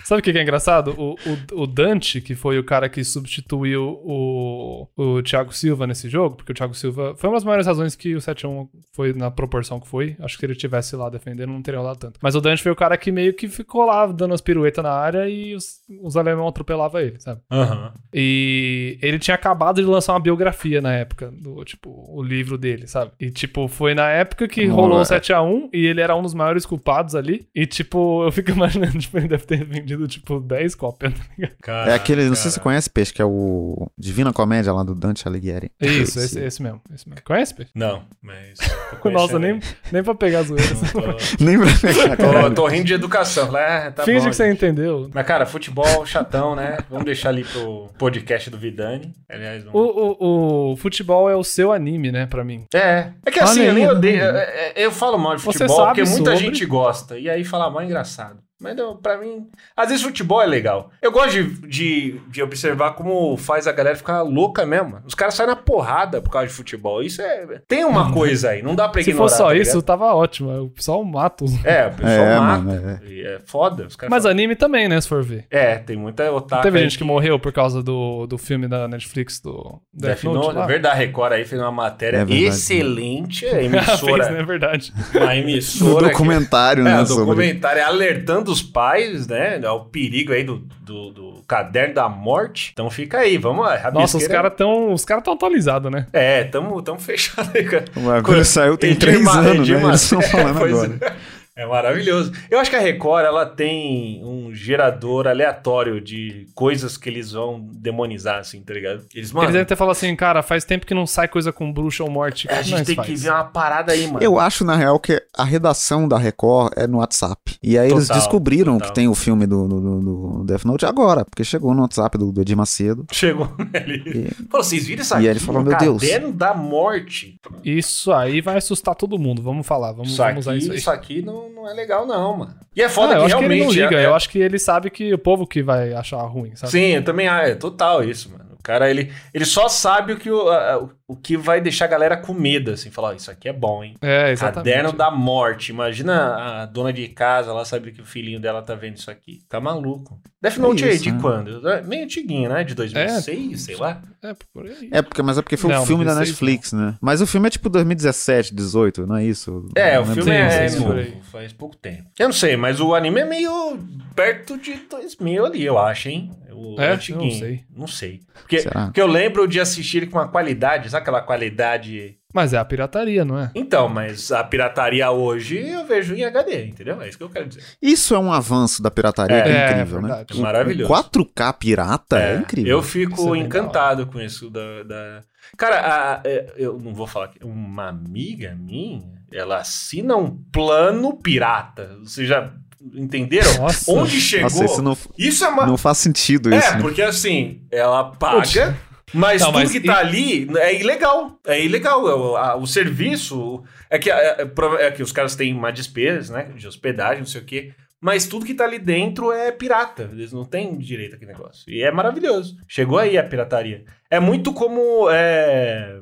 Sabe o que é engraçado? O, o, o Dante, que foi o cara que substituiu o, o Thiago Silva nesse jogo, porque o Thiago Silva foi uma das maiores razões que o 7x1 foi na proporção que foi. Acho que se ele tivesse lá defendendo, não teria rolado tanto. Mas o Dante foi o cara que meio que ficou lá dando as piruetas na área e os, os alemão atropelavam ele, sabe? Aham. E ele tinha acabado de lançar uma biografia na época, do, tipo, o livro dele, sabe? E, tipo, foi na época que Não, rolou o é. 7x1 e ele era um dos maiores culpados ali. E, tipo, eu fico imaginando, tipo, ele deve ter vendido, tipo, 10 cópias, tá ligado? É aquele, não sei se você conhece, Peixe, que é o Divina Comédia lá do Dante Alighieri. Isso, esse, esse mesmo, esse mesmo. Conhece, Peixe? Não, mas. Nossa, nem, nem pra pegar zoeira. Tô, Nem pra pegar, tô, tô rindo de educação. É, tá Finge bom, que você entendeu. Mas, cara, futebol chatão, né? Vamos deixar ali pro podcast do Vidani. Aliás, um... O, o, o futebol é o seu anime, né, pra mim. É. É que Olha assim, eu aí, nem odeio. é- é- Eu falo mal de futebol porque muita sobre. gente gosta. E aí falar mal é engraçado. Mas não, pra mim. Às vezes futebol é legal. Eu gosto de, de, de observar como faz a galera ficar louca mesmo. Os caras saem na porrada por causa de futebol. Isso é. Tem uma coisa aí, não dá pra Se ignorar. fosse só tá isso, ligado? tava ótimo. O pessoal mata os... É, o pessoal É, mata. mano, é. E é foda. Os caras Mas falam- anime também, né, se for ver. É, tem muita otaku. Teve gente que morreu por causa do, do filme da Netflix, do Death Note, lá. é verdade, Record aí fez uma matéria É verdade. excelente, a Fez, emissora, né? É verdade. uma emissora que- documentário, É, né? o sobre- documentário é alertando os pais, né, ao perigo aí do, do, do caderno da morte. Então fica aí, vamos lá. Nossa, os rabisqueira- caras tão, os cara tão atualizados, né? É, tamo, tamo fechado aí, cara. O bagulho saiu tem três anos, né? Eles estão falando Pois agora. é. É maravilhoso. Eu acho que a Record, ela tem um gerador aleatório de coisas que eles vão demonizar, assim, tá ligado? Eles, mano, Eles devem ter falado assim, cara, faz tempo que não sai coisa com bruxa ou morte. a Como gente tem faz? que ver uma parada aí, mano. Eu acho, na real, que a redação da Record é no WhatsApp. E aí eles Total, descobriram total. que tem o filme do, do, do- do Death Note agora, porque chegou no WhatsApp do, do Edir Macedo. Chegou nele. Falou, vocês viram isso E aqui? aí ele falou, meu Deus. Caderno da morte. Isso aí vai assustar todo mundo. Vamos falar, vamos, Isso vamos usar aqui, isso isso, aí. aqui não, não é legal, não, mano. E é Ah, foda eu que acho que ele realmente. não liga, é- eu acho que ele sabe que o povo que vai achar ruim, sabe? Sim, eu também ah, é total isso, mano. O cara, ele, ele só sabe o que, o, a- o- que vai deixar a galera com medo, assim. Falar, ó, isso aqui é bom, hein? É, exatamente. Caderno da morte. Imagina a dona de casa, ela sabe que o filhinho dela tá vendo isso aqui. Tá maluco. Death Note é isso, de né? quando? É Meio antiguinho, né? De 2006, sei lá. É, por aí. É, porque, mas é porque foi Não, o filme da 16 Netflix, né? Mas o filme é tipo 2017, 18, não é isso? É, Não o filme é, sim, novo, faz pouco tempo. Eu não sei, mas o anime é meio perto de 2000 ali, eu acho, hein? O É? antiguinho. Eu não sei. Não sei. Porque, Será? porque eu lembro de assistir ele com uma qualidade, sabe aquela qualidade... Mas é a pirataria, não é? Então, mas a pirataria hoje eu vejo em HD, entendeu? É isso que eu quero dizer. Isso é um avanço da pirataria É. que é É, incrível, né? verdade. O- Maravilhoso. O 4K pirata é, incrível. Eu fico é encantado com isso da... da- Cara, a- é, eu não vou falar que uma amiga minha, ela assina um plano pirata. Vocês já entenderam? Nossa. Onde chegou? Nossa, isso não, Isso é uma... não faz sentido isso, É, né? porque assim, ela paga, mas Não, tudo mas que e- tá ali é ilegal. É ilegal. O, a- o serviço. É que, é, é é que os caras têm uma despesa, né? De hospedagem, não sei o quê. Mas tudo que tá ali dentro é pirata. Eles não têm direito àquele negócio. E é maravilhoso. Chegou aí a pirataria. É muito como. é,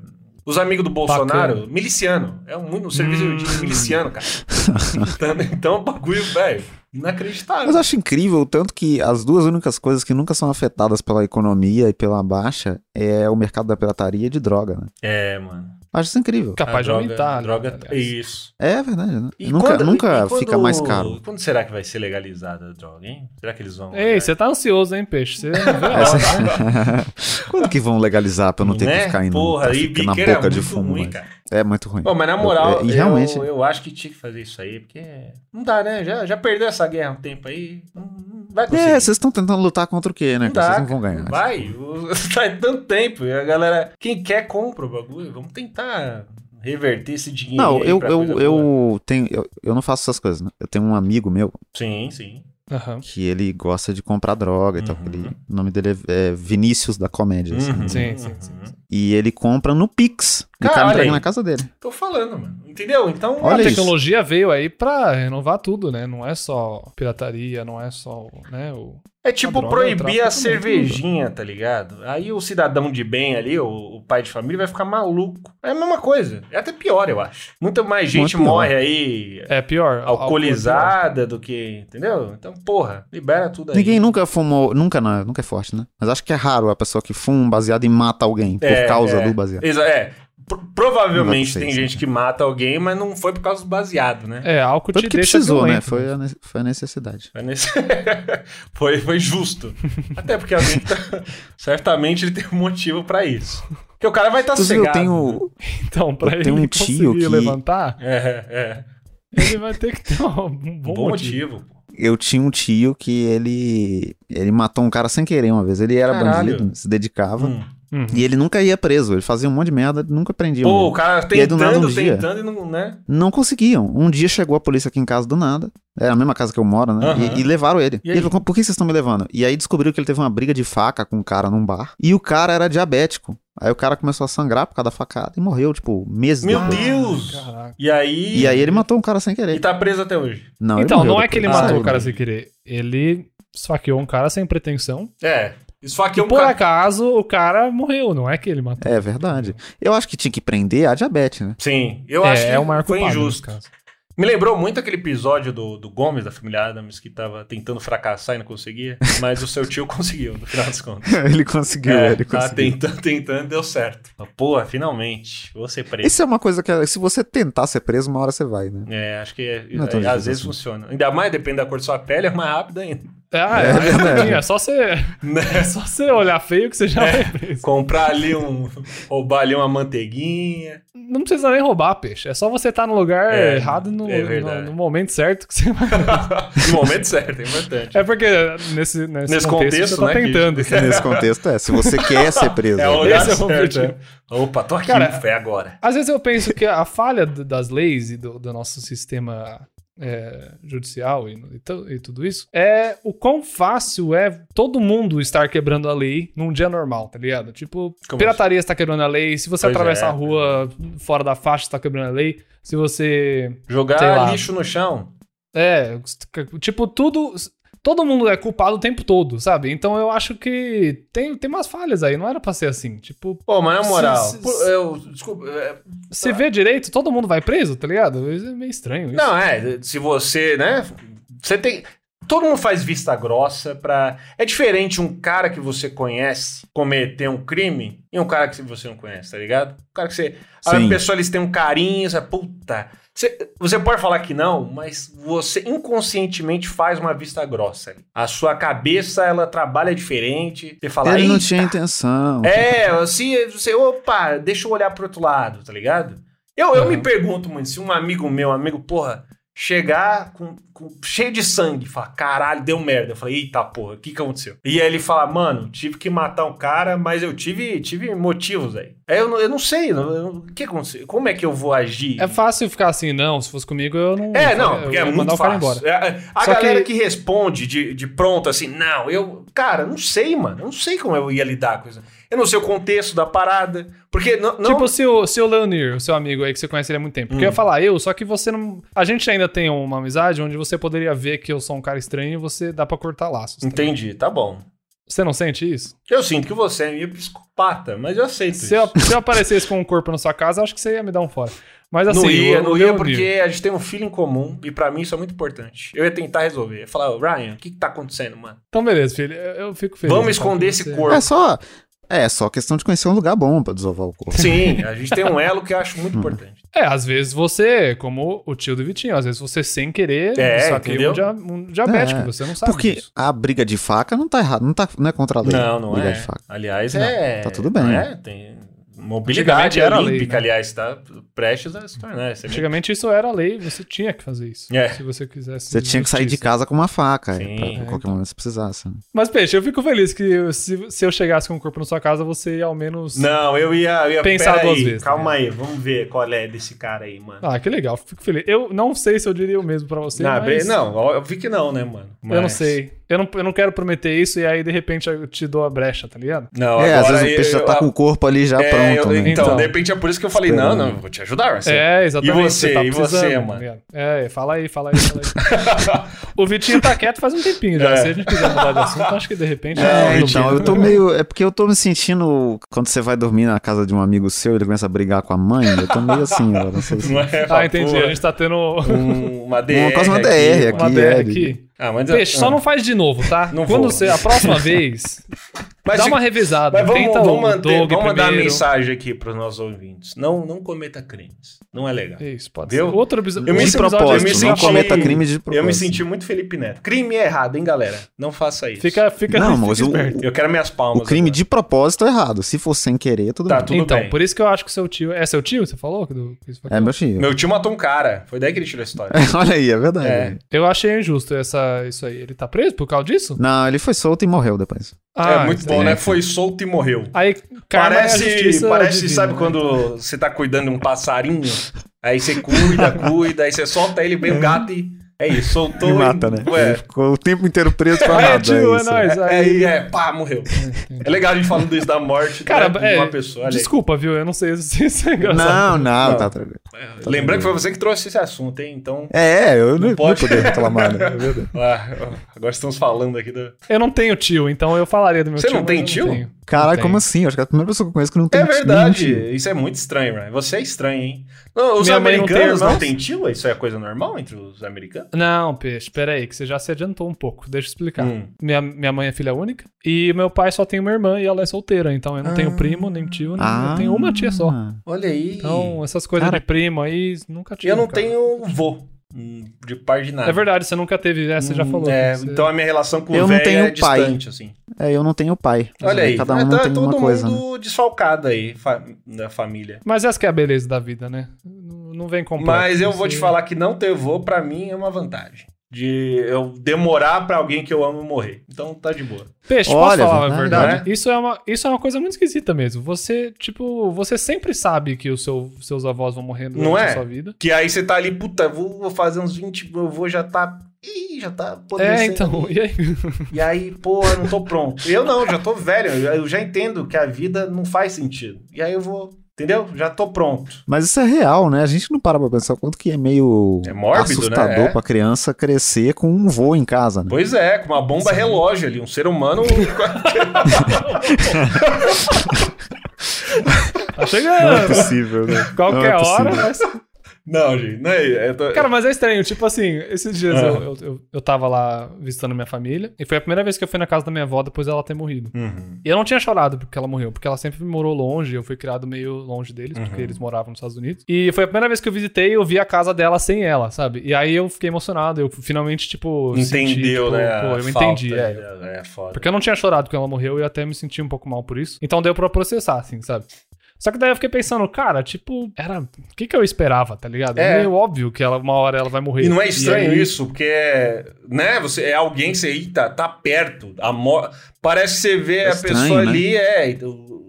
Os amigos do Bolsonaro, miliciano. É um, um serviço Hum. de miliciano, cara. então, então bagulho, velho. Inacreditável. Mas eu acho incrível o tanto que as duas únicas coisas que nunca são afetadas pela economia e pela baixa é o mercado da pirataria e de droga, né? É, mano. Acho isso incrível. Capaz A de droga- aumentar. né, Droga, aliás. isso. É verdade, né? E nunca quando- nunca e quando- fica mais caro. Quando será que vai ser legalizada a droga, hein? Será que eles vão. Ei, você tá ansioso, hein, peixe? Você né? Quando que vão legalizar pra não ter Né? que ficar indo Porra, trafic- na boca é de muito fumo? ruim, mas- cara. É muito ruim. Pô, mas na moral, E eu, realmente- eu, acho que tinha que fazer isso aí, porque não dá, né? Já, já perdeu essa guerra há um tempo aí. Não, vai conseguir. É, vocês estão tentando lutar contra o quê, né? Não dá, Vocês não vão ganhar. Vai, faz tanto tempo. E a galera, quem quer, compra o bagulho. Vamos tentar reverter esse dinheiro. Não, eu, eu, eu tenho. Eu, eu não faço essas coisas, né? Eu tenho um amigo meu Sim, sim. Aham. que ele gosta de comprar droga e tal. Uhum. que ele- o nome dele é, é Vinícius da Comédia. assim. Uhum, Sim, sim, uhum. sim, sim. E ele compra no Pix. E o Cara, entrega na casa dele. Tô falando, mano. Entendeu? Então, Olha a isso. tecnologia veio aí pra renovar tudo, né? Não é só pirataria, não é só, né, o... É tipo A droga, proibir a cervejinha, tá ligado? Aí o cidadão de bem ali, o, o pai de família, vai ficar maluco. É a mesma coisa. É até pior, eu acho. Muita mais gente Muito pior. morre aí É pior. alcoolizada do que. Entendeu? Então, porra, libera tudo aí. Ninguém nunca fumou. Nunca, não, nunca é forte, né? Mas acho que é raro a pessoa que fuma um baseado e mata alguém por É, causa é. do baseado. Exa- É. Pro- provavelmente tem gente isso, que mata alguém, mas não foi por causa do baseado, né? É, álcool Foi te deixa precisou, né? violento, Foi a, ne- foi a necessidade. Foi, nesse- foi, foi justo. Até porque alguém tá... certamente ele tem um motivo pra isso. Porque o cara vai estar tá Inclusive, eu cegado. tenho. Então, pra Eu ele tenho um tio conseguir que- levantar, É, é. ele vai ter que ter um bom, bom motivo. motivo. Eu tinha um tio que ele. Ele matou um cara sem querer uma vez. Ele era Caralho. bandido, se dedicava. Hum. Uhum. E ele nunca ia preso. Ele fazia um monte de merda, nunca prendiam. Pô, o ele. cara E aí, do nada, tentando, um dia- tentando e não, né? Não conseguiam. Um dia chegou a polícia aqui em casa do nada. Era a mesma casa que eu moro, né? Aham. E, e levaram ele. E E ele falou: por que vocês estão me levando? E aí descobriram que ele teve uma briga de faca com um cara num bar. E o cara era diabético. Aí o cara começou a sangrar por causa da facada e morreu, tipo, meses Meu depois. Deus! Caraca. E aí. E aí ele matou um cara sem E querer. tá preso até hoje. Não, Então, não é que ele matou Ah, o cara sem querer. Ele esfaqueou um cara sem pretensão. É. Esfaqueou E um por cara. acaso, o cara morreu. Não é que ele matou. É verdade. Eu acho que tinha que prender a diabetes, né? Sim, eu é, acho que é o foi culpado injusto. Me lembrou muito aquele episódio do, do Gomes, da família Adams, que tava tentando fracassar e não conseguia, mas o seu tio conseguiu, no final das contas. ele conseguiu, É, ele tava conseguiu. tentando, tentando e deu certo. Pô, finalmente, vou ser preso. Isso é uma coisa que, se você tentar ser preso, uma hora você vai, né? É, acho que é- Não é é, às vezes assim. funciona. Ainda mais, depende da cor da sua pele, é mais rápido ainda. Ah, é, É verdade. é só você, Né? é só você olhar feio que você já É. vai preso. Comprar ali um. roubar ali uma manteiguinha. Não precisa nem roubar, peixe. É só você estar no lugar É, errado no, é no- no momento certo que você vai. no momento certo, é importante. É porque nesse, nesse, Nesse contexto, contexto, você tá né, que- tentando. Nesse contexto, é. Se você quer ser preso. É o lugar Esse é o certo. objetivo. é. Opa, tô aqui, Cara, fé agora. Às vezes eu penso que a falha das leis e do, do nosso sistema é, judicial e, e e tudo isso é o quão fácil é todo mundo estar quebrando a lei num dia normal, tá ligado? Tipo, Como pirataria está quebrando a lei, se você Pois atravessar é. a rua fora da faixa está quebrando a lei, se você Jogar lá. lixo no chão. É, tipo, tudo. Todo mundo é culpado o tempo todo, sabe? Então eu acho que tem, tem umas falhas aí, não era pra ser assim. Tipo, Pô, mas na moral, Se- se- pô, eu, desculpa, é, se vê direito, todo mundo vai preso, tá ligado? Isso é meio estranho isso. não, é, se você, né, você tem, todo mundo faz vista grossa pra, é diferente um cara que você conhece cometer um crime e um cara que você não conhece, tá ligado? Um cara que você, a Sim. pessoa, eles têm um carinho, você, puta, você, você pode falar que não, mas você inconscientemente faz uma vista grossa. ali. A sua cabeça, ela trabalha diferente, você fala, Ele não "Eita, tinha intenção. É, assim, você, opa, deixa eu olhar pro outro lado, tá ligado? Eu, eu Uhum. me pergunto, mano, se um amigo meu, um amigo, porra, chegar com, com- cheio de sangue, falar, caralho, deu merda. Eu falei, eita porra, o que que aconteceu? E aí ele fala, mano, tive que matar um cara, mas eu tive, tive motivos aí. Aí eu, não- eu não sei, o que aconteceu? Como é que eu vou agir? É fácil ficar assim, não, se fosse comigo eu não. É, não, porque é muito fácil. embora. É, A Só galera que- que... responde de, de pronto assim, não, eu. Cara, não sei, mano. Eu não sei como eu ia lidar com isso. Eu não sei o contexto da parada. Porque não. não- Tipo, se o, se o Leonir, o seu amigo aí que você conhece ele há muito tempo. Porque Hum. eu ia falar eu, só que você não. A gente ainda tem uma amizade onde você poderia ver que eu sou um cara estranho e você dá pra cortar laços. tá Entendi, tá bom. Você não sente isso? Eu sinto que você é meio psicopata, mas eu aceito Se isso. eu, se eu aparecesse com um corpo na sua casa, acho que você ia me dar um fora. Mas assim, não ia, não ia porque nível- a gente tem um filho em comum e pra mim isso é muito importante. Eu ia tentar resolver. Ia falar, "Ô, Ryan, o que que tá acontecendo, mano? Então, beleza, filho. Eu, eu fico feliz. Vamos esconder esse corpo. É só. É só questão de conhecer um lugar bom pra desovar o corpo. Sim, a gente tem um elo que eu acho muito importante. É, às vezes você, como o tio do Vitinho, às vezes você sem querer, É, só que entendeu? um, dia, um diabético, É, você não sabe Porque disso. a briga de faca não tá errado, não, tá, não é contra a lei. Não, não briga é. de faca. Aliás, Não, é. tá tudo bem. É, tem mobilidade era lei, olímpica, né? aliás, tá prestes a se tornar. Vê? Antigamente isso era lei, você tinha que fazer isso. É. Se você quisesse. Você tinha que sair de casa com uma faca, Sim. pra É, qualquer então. momento você precisasse. né? Mas, Peixe, eu fico feliz que se, se eu chegasse com um corpo na sua casa, você ia ao menos. Não, eu ia. Eu ia Pensar duas aí, vezes, Calma tá aí, vamos ver qual é desse cara aí, mano. Ah, que legal, fico feliz. Eu não sei se eu diria o mesmo pra você. não, mas... bre- não, eu vi que não, né, mano? Eu não Mas- sei. Eu não, eu não quero prometer isso e aí, de repente, eu te dou a brecha, tá ligado? Não, é, às vezes o peixe já tá eu- com o corpo ali já é, pronto, eu- né? Então, Então. de repente é por isso que eu falei, não, não, eu vou te ajudar, Marcelo. É, exatamente. E você, tá e você, mano? tá é, fala aí, fala aí, fala aí. o Vitinho tá quieto faz um tempinho já. É. Se a gente quiser mudar de assunto, acho que de repente. É, então, eu tô meio. É porque eu tô me sentindo. Quando você vai dormir na casa de um amigo seu e ele começa a brigar com a mãe, eu tô meio assim agora. Não sei se. Não é, Ah, entendi. pô, A gente tá tendo um- uma DR. Uma- quase uma DR uma aqui, DR é, aqui. Ah, mas Peixe, só não faz de novo, tá? Não Quando vou. você. A próxima vez, Mas dá uma revisada. Mas vamos, vamos, manter, vamos mandar a primeiro. mensagem aqui pros nossos ouvintes. Não, não cometa crimes. Não é legal. Isso, pode Viu? ser. Outro episódio. Eu me de propósito, eu me episódio não senti- cometa crime de propósito. Eu me senti muito Felipe Neto. Crime é errado, hein, galera? Não faça isso. Fica, fica, Não, fica mas o- esperto. Eu quero minhas palmas. O crime agora. de propósito é errado. Se for sem querer, tudo Tá, bem. tudo então, bem. por isso que eu acho que seu tio. É seu tio, você falou? Do, É meu tio. Meu tio matou um cara. Foi daí que ele tirou a história. Olha aí, é verdade. É. Eu achei injusto essa, isso aí. Ele tá preso por causa disso? Não, ele foi solto e morreu depois. é muito isso bom, aí. né? Foi solto e morreu. Aí, karma é a Parece, parece divina, sabe né? quando você tá cuidando de um passarinho? Aí você cuida, cuida, aí você solta ele, vem o gato e. É isso, soltou. Me e- mata, né? Ele Ué. ficou o tempo inteiro preso pra Ah, nada. é, tio, é isso. nóis. É, Aí... é, pá, morreu. É legal a gente falando isso da morte Cara, né, de é, uma pessoa. Olha aí. desculpa, viu? Eu não sei se isso é engraçado. Não, não, Não. tá tranquilo. Lembrando que foi você que trouxe esse assunto, hein? Então. É, eu não, não pode. poder reclamar, né? É verdade. ah, agora estamos falando aqui do. Eu não tenho tio, então eu falaria do meu Você tio. não tem tio? tenho. Caralho, como assim? Eu acho que é a primeira pessoa que eu conheço que não tem É verdade. tio. Isso é muito estranho, Ryan. Você é estranho, hein? Não, os Minha mãe não tem americanos não têm tio? Isso é coisa normal entre os americanos? Não, peixe, pera aí, que você já se adiantou um pouco. Deixa eu explicar. Hum. Minha, minha mãe é filha única e meu pai só tem uma irmã e ela é solteira. Então eu não tenho primo, nem tio, nem, Ah, eu tenho uma tia só. Olha aí. Então, essas coisas Cara- de primo aí, nunca tive. eu não cara. tenho vô. De par de nada. É verdade, você nunca teve, é, você já Hum, falou. É, Você- então a minha relação com Eu o velho é pai. distante, assim. É, eu não tenho pai. Olha aí. Cada um é, não tá tem todo uma coisa. mundo né? desfalcado aí, fa- da família. Mas essa que é a beleza da vida, né? Não vem completo. Mas eu vou te Você- falar que não ter vô, pra mim, é uma vantagem. De eu demorar pra alguém que eu amo morrer. Então tá de boa. Peixe, Olha, posso falar a verdade, verdade? Isso, é uma, isso é uma coisa muito esquisita mesmo. Você, tipo, você sempre sabe que os seu, seus avós vão morrer durante Não é? a sua vida. Que aí você tá ali, puta, vou, vou fazer uns 20, meu vô já tá. Ih, já tá É, apodrecendo. então, e aí? E aí, pô, eu não tô pronto. Eu não, já tô velho. Eu já entendo que a vida não faz sentido. E aí eu vou. Entendeu? Já tô pronto. Mas isso é real, né? A gente não para pra pensar o quanto que é meio É mórbido, assustador né? É. pra criança crescer com um voo em casa, né? Pois é, com uma bomba relógio ali. Um ser humano. Tá Não é chegando. possível, né? Qualquer é hora. possível. mas- não, gente. Não é, eu tô- Cara, mas é estranho. Tipo assim, esses dias Ah. eu, eu, eu, eu tava lá visitando minha família. E foi a primeira vez que eu fui na casa da minha avó depois dela ter morrido. Uhum. E eu não tinha chorado porque ela morreu, porque ela sempre morou longe, eu fui criado meio longe deles, Uhum. porque eles moravam nos Estados Unidos. E foi a primeira vez que eu visitei e eu vi a casa dela sem ela, sabe? E aí eu fiquei emocionado, eu finalmente, tipo, Entendeu, senti, tipo, né? Pô, eu falta, entendi, é. É, é foda. Porque eu não tinha chorado quando ela morreu e eu até me senti um pouco mal por isso. Então deu pra processar, assim, sabe? Só que daí eu fiquei pensando, cara, tipo, era. O que que eu esperava, tá ligado? É. É meio óbvio que ela, uma hora ela vai morrer. E não é estranho aí- isso, porque é, né, você é alguém que você eita, tá perto, a mo... parece que você vê É a estranho, pessoa né? ali, é, e o-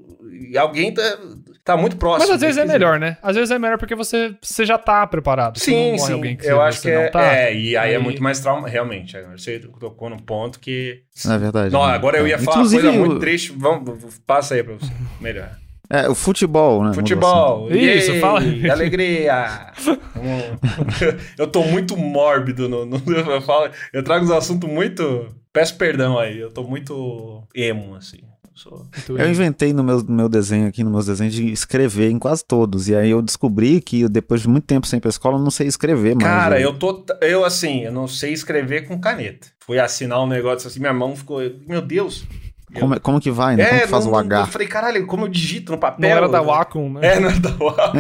e alguém tá, tá muito próximo. Mas às vezes é esquisito. melhor, né? Às vezes é melhor porque você, você já tá preparado. Sim, morre sim. alguém que eu você, acho você que não é, tá. é, e aí, é muito mais trauma, realmente. agora Você tocou num ponto que. É verdade. Não, né? agora eu ia É. falar uma Inclusive, coisa muito o- triste. Vamos, passa aí pra você. Melhor. É, o futebol, né? Futebol. Isso, Yay, fala. Alegria. Eu tô muito mórbido no, no- eu falo, eu trago uns assuntos muito Peço perdão aí, eu tô muito emo, assim. Eu inventei no meu, no meu desenho aqui, nos meus desenhos, de escrever em quase todos. E aí eu descobri que depois de muito tempo sem ir pra escola, eu não sei escrever mais. Cara, eu tô. Eu, assim, eu não sei escrever com caneta. Fui assinar um negócio assim, minha mão ficou. Meu Deus. Como, é- como que vai, né? como que faz não- o H? Eu falei, caralho, como eu digito no Não papel? era da Wacom, né? É, não era da Wacom.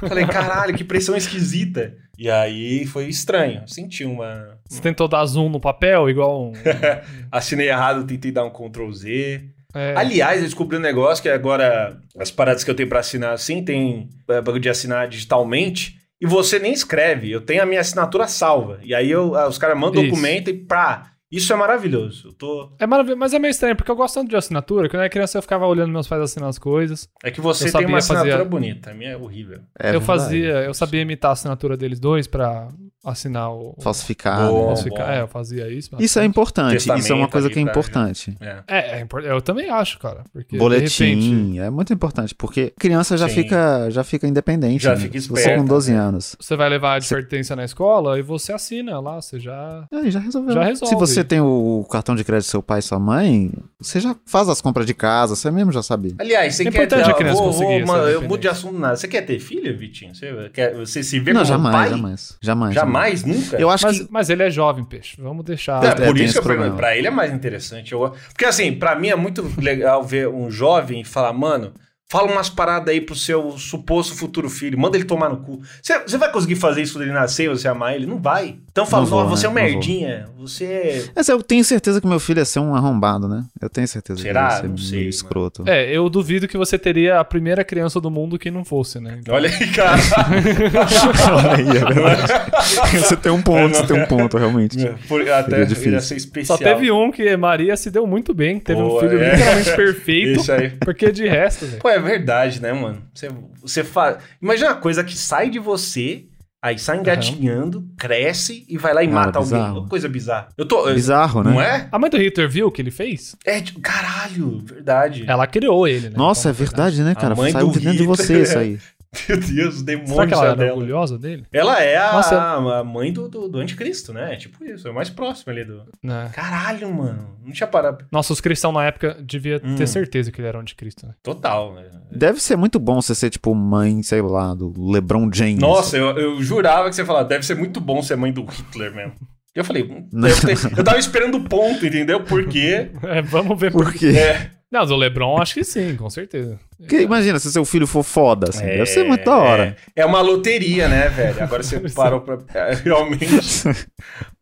Falei, caralho, que pressão esquisita. E aí foi estranho. Senti uma. Você tentou dar zoom no papel, igual um... Assinei errado, tentei dar um Ctrl Z. É, Aliás, eu descobri um negócio que agora as paradas que eu tenho pra assinar assim, tem é, bagulho de assinar digitalmente. E você nem escreve, eu tenho a minha assinatura salva. E aí eu, ah, os caras mandam Isso. documento e pá. Isso é maravilhoso. Eu tô. É maravilhoso, mas é meio estranho, porque eu gosto tanto de assinatura. Quando eu era criança, eu ficava olhando meus pais assinando as coisas. É que você Eu tem uma assinatura fazer- bonita. A minha é horrível. É eu verdade. fazia, eu sabia imitar a assinatura deles dois pra assinar o. Falsificar. Bom. né? falsificar. bom. É, eu fazia isso. Isso é importante. Isso é uma Testamento coisa ali que é importante. É. É, é impor- eu também acho, cara. Porque Boletim, de repente é muito importante, porque criança já Sim. fica já fica independente. Já né? fica Se Você esperta, com 12 né? anos. você vai levar a advertência na escola e você assina lá, você já. Aí já resolveu. Já resolve. Se você tem o cartão de crédito do seu pai e sua mãe, você já faz as compras de casa, você mesmo já sabia. Aliás, você É quer importante ter. a criança vou- conseguir vou- essa mano, eu mudo de assunto nada. Você quer ter filho, Vitinho? Você, quer, você se vê não, como jamais, pai? jamais, jamais. Jamais? Nunca? Eu acho Mas, que mas ele é jovem, peixe. Vamos deixar. É, É, por isso que eu problema. pra ele é mais interessante. Eu, porque assim, pra mim é muito legal ver um jovem falar, mano, fala umas paradas aí pro seu suposto futuro filho, manda ele tomar no cu. Você, você vai conseguir fazer isso quando ele nascer e você amar ele? Não vai. Então fala, Não vou, "Não, você é um né? Não vou." merdinha, você... Mas eu tenho certeza que meu filho ia ser um arrombado, né? Eu tenho certeza Será? que ele ia Não ser sei, meio mano. escroto. É, eu duvido que você teria a primeira criança do mundo que não fosse, né? Então, Olha aí, cara. Aí, é verdade. você tem um ponto, você tem um ponto, realmente. Por- até ia ser especial. Só teve um que Maria se deu muito bem, teve um Pô, filho é. literalmente perfeito, Isso aí. porque de resto, velho. Pô, é verdade, né, mano? Você, você faz. Imagina uma coisa que sai de você, aí sai engatinhando, cresce e vai lá e Cara, mata alguém. bizarro. Uma Coisa bizarra. Eu tô. Bizarro, né? Não é? A mãe do Hitler viu o que ele fez? É, tipo, caralho, verdade. Ela criou ele, né? Nossa, é verdade, né, cara? mãe Saiu do de dentro de você isso aí. Meu Deus, o demônio Será que ela dela. orgulhosa dele? Ela é a, Nossa. a mãe do, do, do anticristo, né? É tipo isso, é o mais próximo ali do. Né? Caralho, mano. Não tinha parado. Nossa, os cristãos na época devia Hum. ter certeza que ele era o anticristo. Né? Total, né? Deve ser muito bom você ser, tipo, mãe, sei lá, do LeBron James. Nossa, eu, eu jurava que você ia falar, deve ser muito bom ser mãe do Hitler mesmo. Eu falei, hum, ter- eu tava esperando o ponto, entendeu? Por quê? É, vamos ver por Por quê? É, Não, do Lebron acho que sim, com certeza. Porque imagina se seu filho for foda, assim. É, Deve ser muito da hora. É, é uma loteria, né, velho? Agora você parou pra. é, realmente.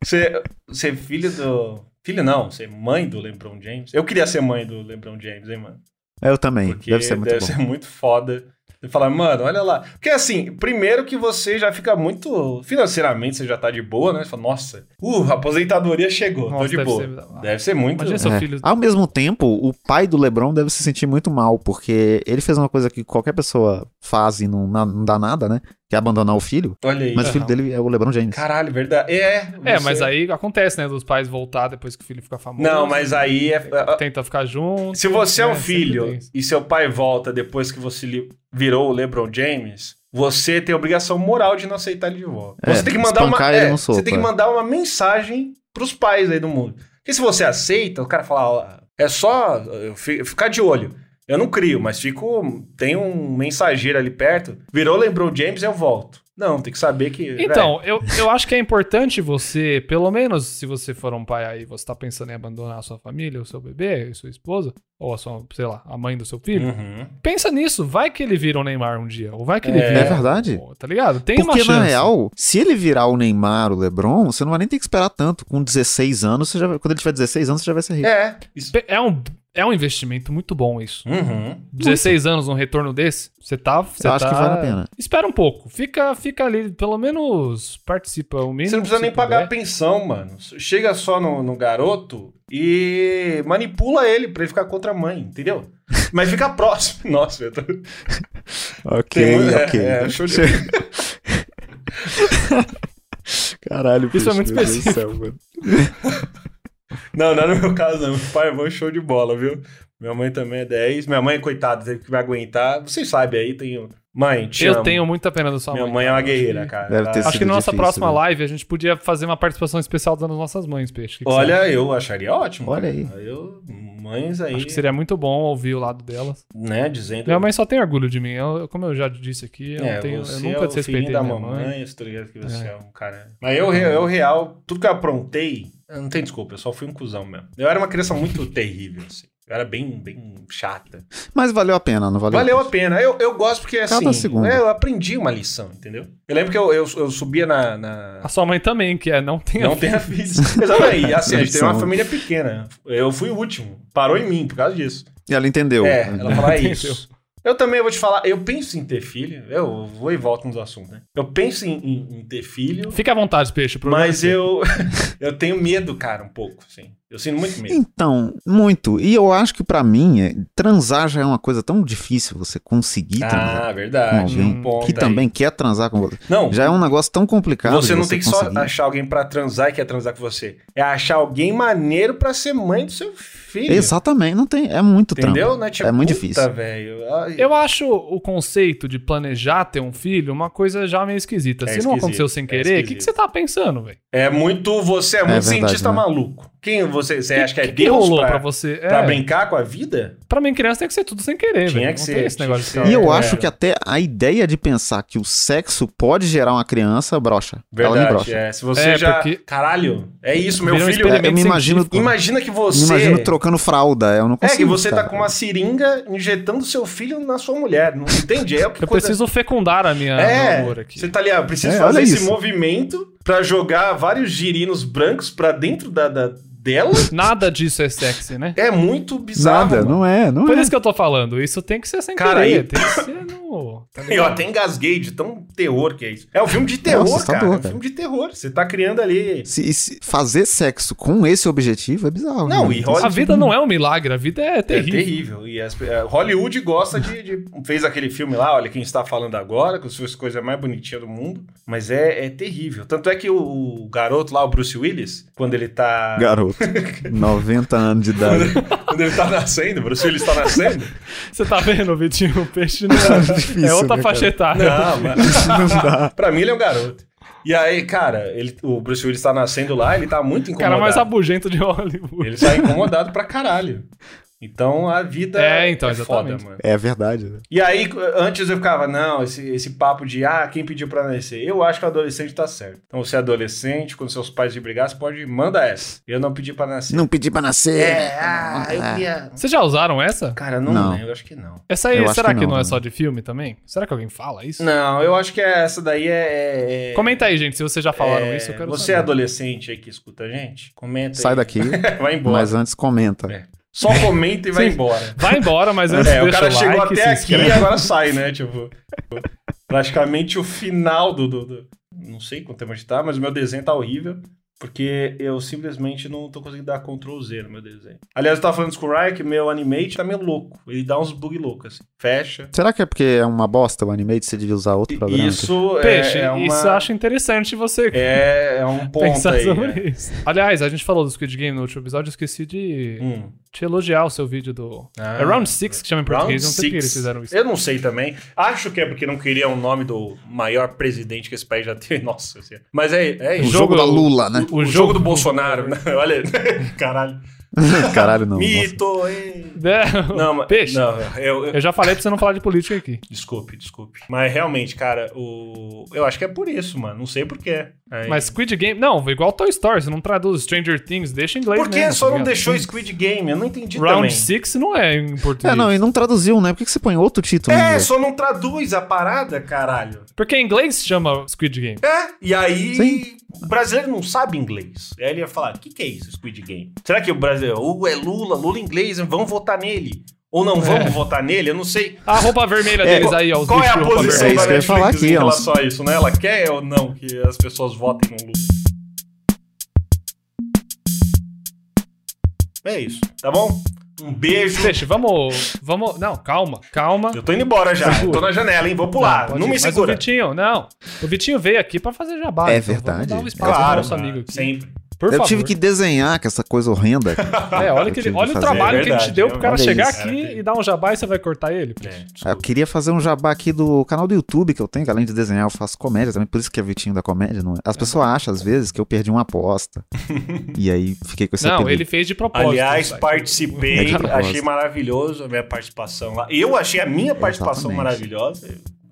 Você, você é filho do. Filho não, você é mãe do LeBron James. Eu queria ser mãe do LeBron James, hein, mano? Eu também. Porque deve ser muito bom. muito foda. Você fala, mano, olha lá. Porque assim, primeiro que você já fica muito. Financeiramente você já tá de boa, né? Você fala, nossa, uh, a aposentadoria chegou, Nossa, tô de deve boa. ser- Deve ser muito. Imagina seu É. filho. Ao mesmo tempo, o pai do LeBron deve se sentir muito mal, porque ele fez uma coisa que qualquer pessoa faz e não, não dá nada, né? Que é abandonar o filho. Olha aí. Mas o filho dele é o LeBron James. Caralho, verdade. É. É, você- mas aí acontece, né? Dos pais voltar depois que o filho fica famoso. Não, mas aí é. Tenta ficar junto. Se você é um né? Sempre filho e seu pai volta depois que você virou o LeBron James, você tem a obrigação moral de não aceitar ele de volta. É, você tem que mandar uma, é, no você tem que é. mandar uma mensagem pros pais aí do mundo. Porque se você aceita, o cara fala, ó, é só ficar de olho. Eu não crio, mas fico. Tem um mensageiro ali perto. Virou LeBron James, eu volto. Não, tem que saber que. Então, eu, eu acho que é importante você, pelo menos se você for um pai aí, você tá pensando em abandonar a sua família, o seu bebê, a sua esposa, ou a sua, sei lá, a mãe do seu filho. Uhum. Pensa nisso, vai que ele vira o Neymar um dia, ou vai que ele É. vira. É verdade. Pô, Tá ligado? Tem uma Porque, chance. na real, se ele virar o Neymar, o LeBron, você não vai nem ter que esperar tanto. Com 16 anos, você já quando ele tiver 16 anos, você já vai ser rico. É. Isso. É um, é um investimento muito bom isso. Uhum. 16 anos um retorno desse, você tá. Você Eu acho tá- que vale a pena. Espera um pouco. Fica, fica ali, pelo menos participa o mínimo. Você não precisa nem pagar puder. pensão, mano. Chega só no, no garoto e manipula ele pra ele ficar contra a mãe, entendeu? Mas fica próximo. Nossa, eu tô... Ok, muito- ok. é, é, show de- Caralho, Isso é muito meu Deus do específico. céu, mano. Não, não é no meu caso, não. Meu pai e avô show de bola, viu? Minha mãe também é 10. Minha mãe, coitada, teve que me aguentar. Vocês sabem aí, tem Mãe, te Eu amo. tenho muita pena da sua Minha mãe. mãe é uma guerreira, cara. Deve ter Acho que na nossa difícil, próxima né? live a gente podia fazer uma participação especial das nossas mães, Peixe. Que que você? Olha, eu acharia ótimo. Olha cara. Eu, mães aí, Acho que seria muito bom ouvir o lado delas. né, dizendo... Minha mãe só tem orgulho de mim. Eu- como eu já disse aqui, eu, é, não tenho, eu você nunca é o desrespeitei da minha mamãe, mãe. eu ligado que você é, É. um cara... Mas eu, re- eu, real, tudo que eu aprontei, eu não tem desculpa, eu só fui um cuzão mesmo. Eu era uma criança muito terrível, assim. Eu era bem, bem chata. Mas valeu a pena, não valeu? Valeu a pena. Eu, eu gosto porque, assim, Cada segundo. é, eu aprendi uma lição, entendeu? Eu lembro que eu, eu, eu subia na... na- A sua mãe também, que é não tem Não tenha filhos. Exatamente. E assim, a gente tem uma família pequena. Eu fui o último. Parou em mim por causa disso. E ela entendeu. É, ela fala é Entendeu. Eu também vou te falar, eu penso em ter filho. Eu vou e volto nos assuntos, né? Eu penso em, em- em ter filho, Fica à vontade, Peixe. mas é seu. eu, eu tenho medo, cara, um pouco, assim. Eu sinto muito medo. Então, muito. E eu acho que pra mim, é, transar já é uma coisa tão difícil você conseguir transar Ah, com verdade. alguém um que aí. também quer transar com você. Não, Já é um negócio tão complicado. você não tem que só conseguir. achar alguém pra transar e quer transar com você. É achar alguém maneiro pra ser mãe do seu filho. Exatamente, não tem. É muito Entendeu? trampo. Né? Tipo, É muito puta, difícil. Eu acho o conceito de planejar ter um filho uma coisa já meio esquisita. É Se não aconteceu sem é querer, o que, esquisito. que você tá pensando, velho? É muito. Você é muito verdade, cientista né? maluco. Quem você, você acha que é que, que Deus rolou pra, pra, você? pra é, brincar com a vida? pra mim, criança tem que ser tudo sem querer, Tinha velho. que Não ser, tem esse negócio que de ser. E eu É. acho que até a ideia de pensar que o sexo pode gerar uma criança brocha. ela Verdade. brocha. É, se você É, já. porque- Caralho, é isso, meu Vira um filho. experimento eu me imagino, científico. Imagina que você. me imagino trocando fralda. Eu não É consigo. que você cara. tá com uma seringa injetando seu filho na sua mulher. Não entende? É o que Eu coisa- preciso fecundar a minha É, amor aqui. você tá ali, ó, precisa É, fazer esse isso. movimento pra jogar vários girinos brancos pra dentro da, da- dela. Nada disso é sexy, né? É muito bizarro. Nada, mano. não é, não Por é. isso que eu tô falando. Isso tem que ser sem Cara, querer. aí- Tem que ser no. tá Eu até engasguei de tão terror que é isso. É um filme de terror, assustador, cara. É um cara. filme de terror. Você tá criando ali. Se, se fazer sexo com esse objetivo é bizarro. Não, né? e rola- A vida não é um milagre, a vida é É terrível. terrível. E as- é, Hollywood gosta de, de- Fez aquele filme lá, olha quem está falando agora, que foi a coisa mais bonitinha do mundo. Mas é, é terrível. Tanto é que o, o garoto lá, o Bruce Willis, quando ele tá. Garoto, 90 anos de idade. quando ele tá nascendo, o Bruce Willis tá nascendo. Você tá vendo, Vitinho? O peixe não é, difícil, é outra né, faixa etária. Não, mas. não dá. pra mim ele é um garoto. E aí, cara, ele, o Bruce Willis tá nascendo lá, ele tá muito O incomodado. cara mais rabugento de Hollywood. Ele tá incomodado pra caralho. Então a vida É, então, foda, exatamente. mano. É verdade. né? E aí, antes eu ficava, não, esse, esse papo de, ah, quem pediu pra nascer? Eu acho que o adolescente tá certo. Então, você é adolescente, quando seus pais te brigar, você pode, manda essa. Eu não pedi pra nascer. Não pedi pra nascer. É, ah, eu Ah. queria... Vocês já usaram essa? Cara, não, Não. lembro, acho que não. Essa aí, Eu será que que não, não, é só de filme também? Será que alguém fala isso? Não, eu acho que essa daí é... é- é- Comenta aí, gente, se vocês já falaram é, isso, eu quero Você é saber. adolescente aí que escuta a gente? Comenta Sai aí. daqui, Vai embora. mas antes comenta. É. Só comenta e vai Sim. embora. Vai embora, mas antes É, o cara o chegou like, até aqui e agora sai, né? Tipo, praticamente o final do, do- do- Não sei quanto tempo a gente tá, mas o meu desenho tá horrível. Porque eu simplesmente não tô conseguindo dar Ctrl Z no meu desenho. Aliás, eu tava falando isso com o Ryan que meu animate tá meio louco. Ele dá uns bug loucos, assim. Fecha. Será que é porque é uma bosta o Animate? Você devia usar outro programa? Isso é- Peixe, é, uma... isso eu acho interessante você É, é um ponto pensar aí. sobre né? isso. Aliás, a gente falou do Squid Game no último episódio, eu esqueci de Hum. te elogiar o seu vídeo do... Ah. é Round 6 que chama em Round português, não sei por que eles fizeram isso. Eu não sei também. Acho que é porque não queriam o nome do maior presidente que esse país já teve. Nossa senhora. Mas é, é O isso. jogo, da Lula, né? O, O jogo, jogo- do Bolsonaro. né? Olha, caralho. Caralho, não. Mito, hein? É, Não, mas. Peixe, Não, eu, eu- eu já falei pra você não falar de política aqui. Desculpe, desculpe. Mas realmente, cara, o. Eu acho que é por isso, mano. Não sei porquê. Aí- Mas Squid Game... Não, igual Toy Story, você não traduz Stranger Things, deixa em inglês Por que mesmo, só tá não ligado? deixou Squid Game? Eu não entendi Round também. 6 não é em português. É, não, e não traduziu, né? Por que você põe outro título? É, só não traduz a parada, caralho. Porque em inglês chama Squid Game. É, e aí Sim. o brasileiro não sabe inglês. Aí ele ia falar: o que, que é isso, Squid Game? Será que o brasileiro, ou é Lula, Lula inglês, vamos votar nele? Ou não vamos É. votar nele? Eu não sei. A roupa vermelha É, deles aí, ó, os Qual é a posição É vermelha. isso da que eu ia Netflix falar aqui, em relação a isso, né? Ela quer ou não que as pessoas votem no Lula? É isso, tá bom? Um beijo. Deixa, vamos, vamos... Não, calma, calma. Eu tô indo embora já. Segura. Tô na janela, hein? Vou pular. Não, ir. me Mas segura. O Vitinho, não. O Vitinho veio aqui pra fazer jabá. É então verdade. Vamos dar um espaço Claro, pro nosso amigo aqui. sempre. Por eu favor. tive que desenhar com essa coisa horrenda. É, olha, que ele- que olha o trabalho É que a gente verdade, deu pro cara chegar isso. aqui Cara, e dar um jabá e você vai cortar ele. É, Ah, Eu queria fazer um jabá aqui do canal do YouTube que eu tenho, que além de desenhar, eu faço comédia também, por isso que é Vitinho da comédia, não é? As pessoas acham, às vezes, que eu perdi uma aposta. e aí fiquei com esse Não, apelido. ele fez de propósito. Aliás, sabe? participei, É achei maravilhoso a minha participação lá. Eu achei a minha participação Exatamente. maravilhosa.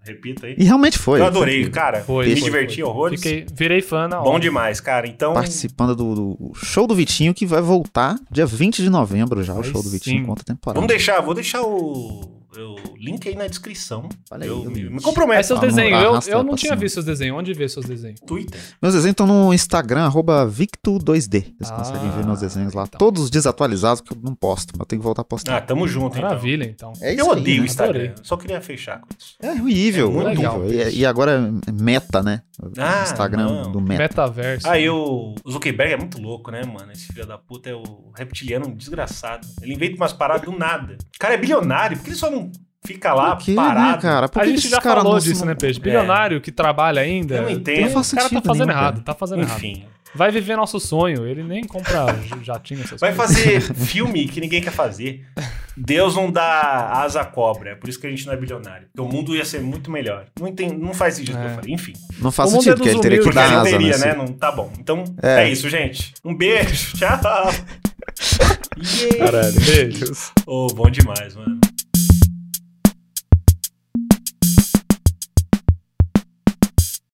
Repita aí. E realmente foi. eu adorei, cara. Foi, Me foi, diverti foi. horrores. Fiquei, virei fã na hora. Bom demais, cara. Então, Participando do, do show do Vitinho, que vai voltar dia 20 de novembro já, o Aí show do sim. Vitinho, conta temporada. vamos deixar, vou deixar o, o link aí na descrição. Olha aí, eu o me, me comprometo. Mas seus Ah, desenhos, eu, eu não tinha cima. visto seus desenhos. Onde vê seus desenhos? Twitter. Meus desenhos estão no Instagram, arroba Victo2D. Vocês Ah, conseguem ver meus desenhos lá. então. Todos desatualizados, que eu não posto, mas eu tenho que voltar a postar. Ah, tamo junto, então. Maravilha, então. É isso Eu aí, odeio o né? Instagram. Adorei. Só queria fechar com isso. É horrível, É muito horrível. legal. E, e agora é meta, né? O Ah, Instagram não. do meta. Metaverso. Aí o o Zuckerberg é muito louco, né, mano? Esse filho da puta é o reptiliano desgraçado. Ele inventa umas paradas do nada. O cara é bilionário, por que ele só não fica lá Por quê, parado? né, cara? Por a que gente esses já caras falou disso, não- né, Peixe? Bilionário que trabalha ainda. Eu não entendo. Não faz o cara tá fazendo nenhum, errado, cara. tá fazendo errado. Enfim. Vai viver nosso sonho. Ele nem compra jatinho, essas Vai coisas. fazer filme que ninguém quer fazer. Deus não dá asa à cobra. É por isso que a gente não é bilionário. Porque o mundo ia ser muito melhor. Não, tem, não faz sentido o que eu É. falei. Enfim. Não faz O mundo é sentido, porque dos ele teria que dar não asa, teria, né? né? Não, tá bom. Então, É. é. isso, gente. Um beijo. Tchau. Yeah. Caralho, beijo. Ô, bom demais, mano.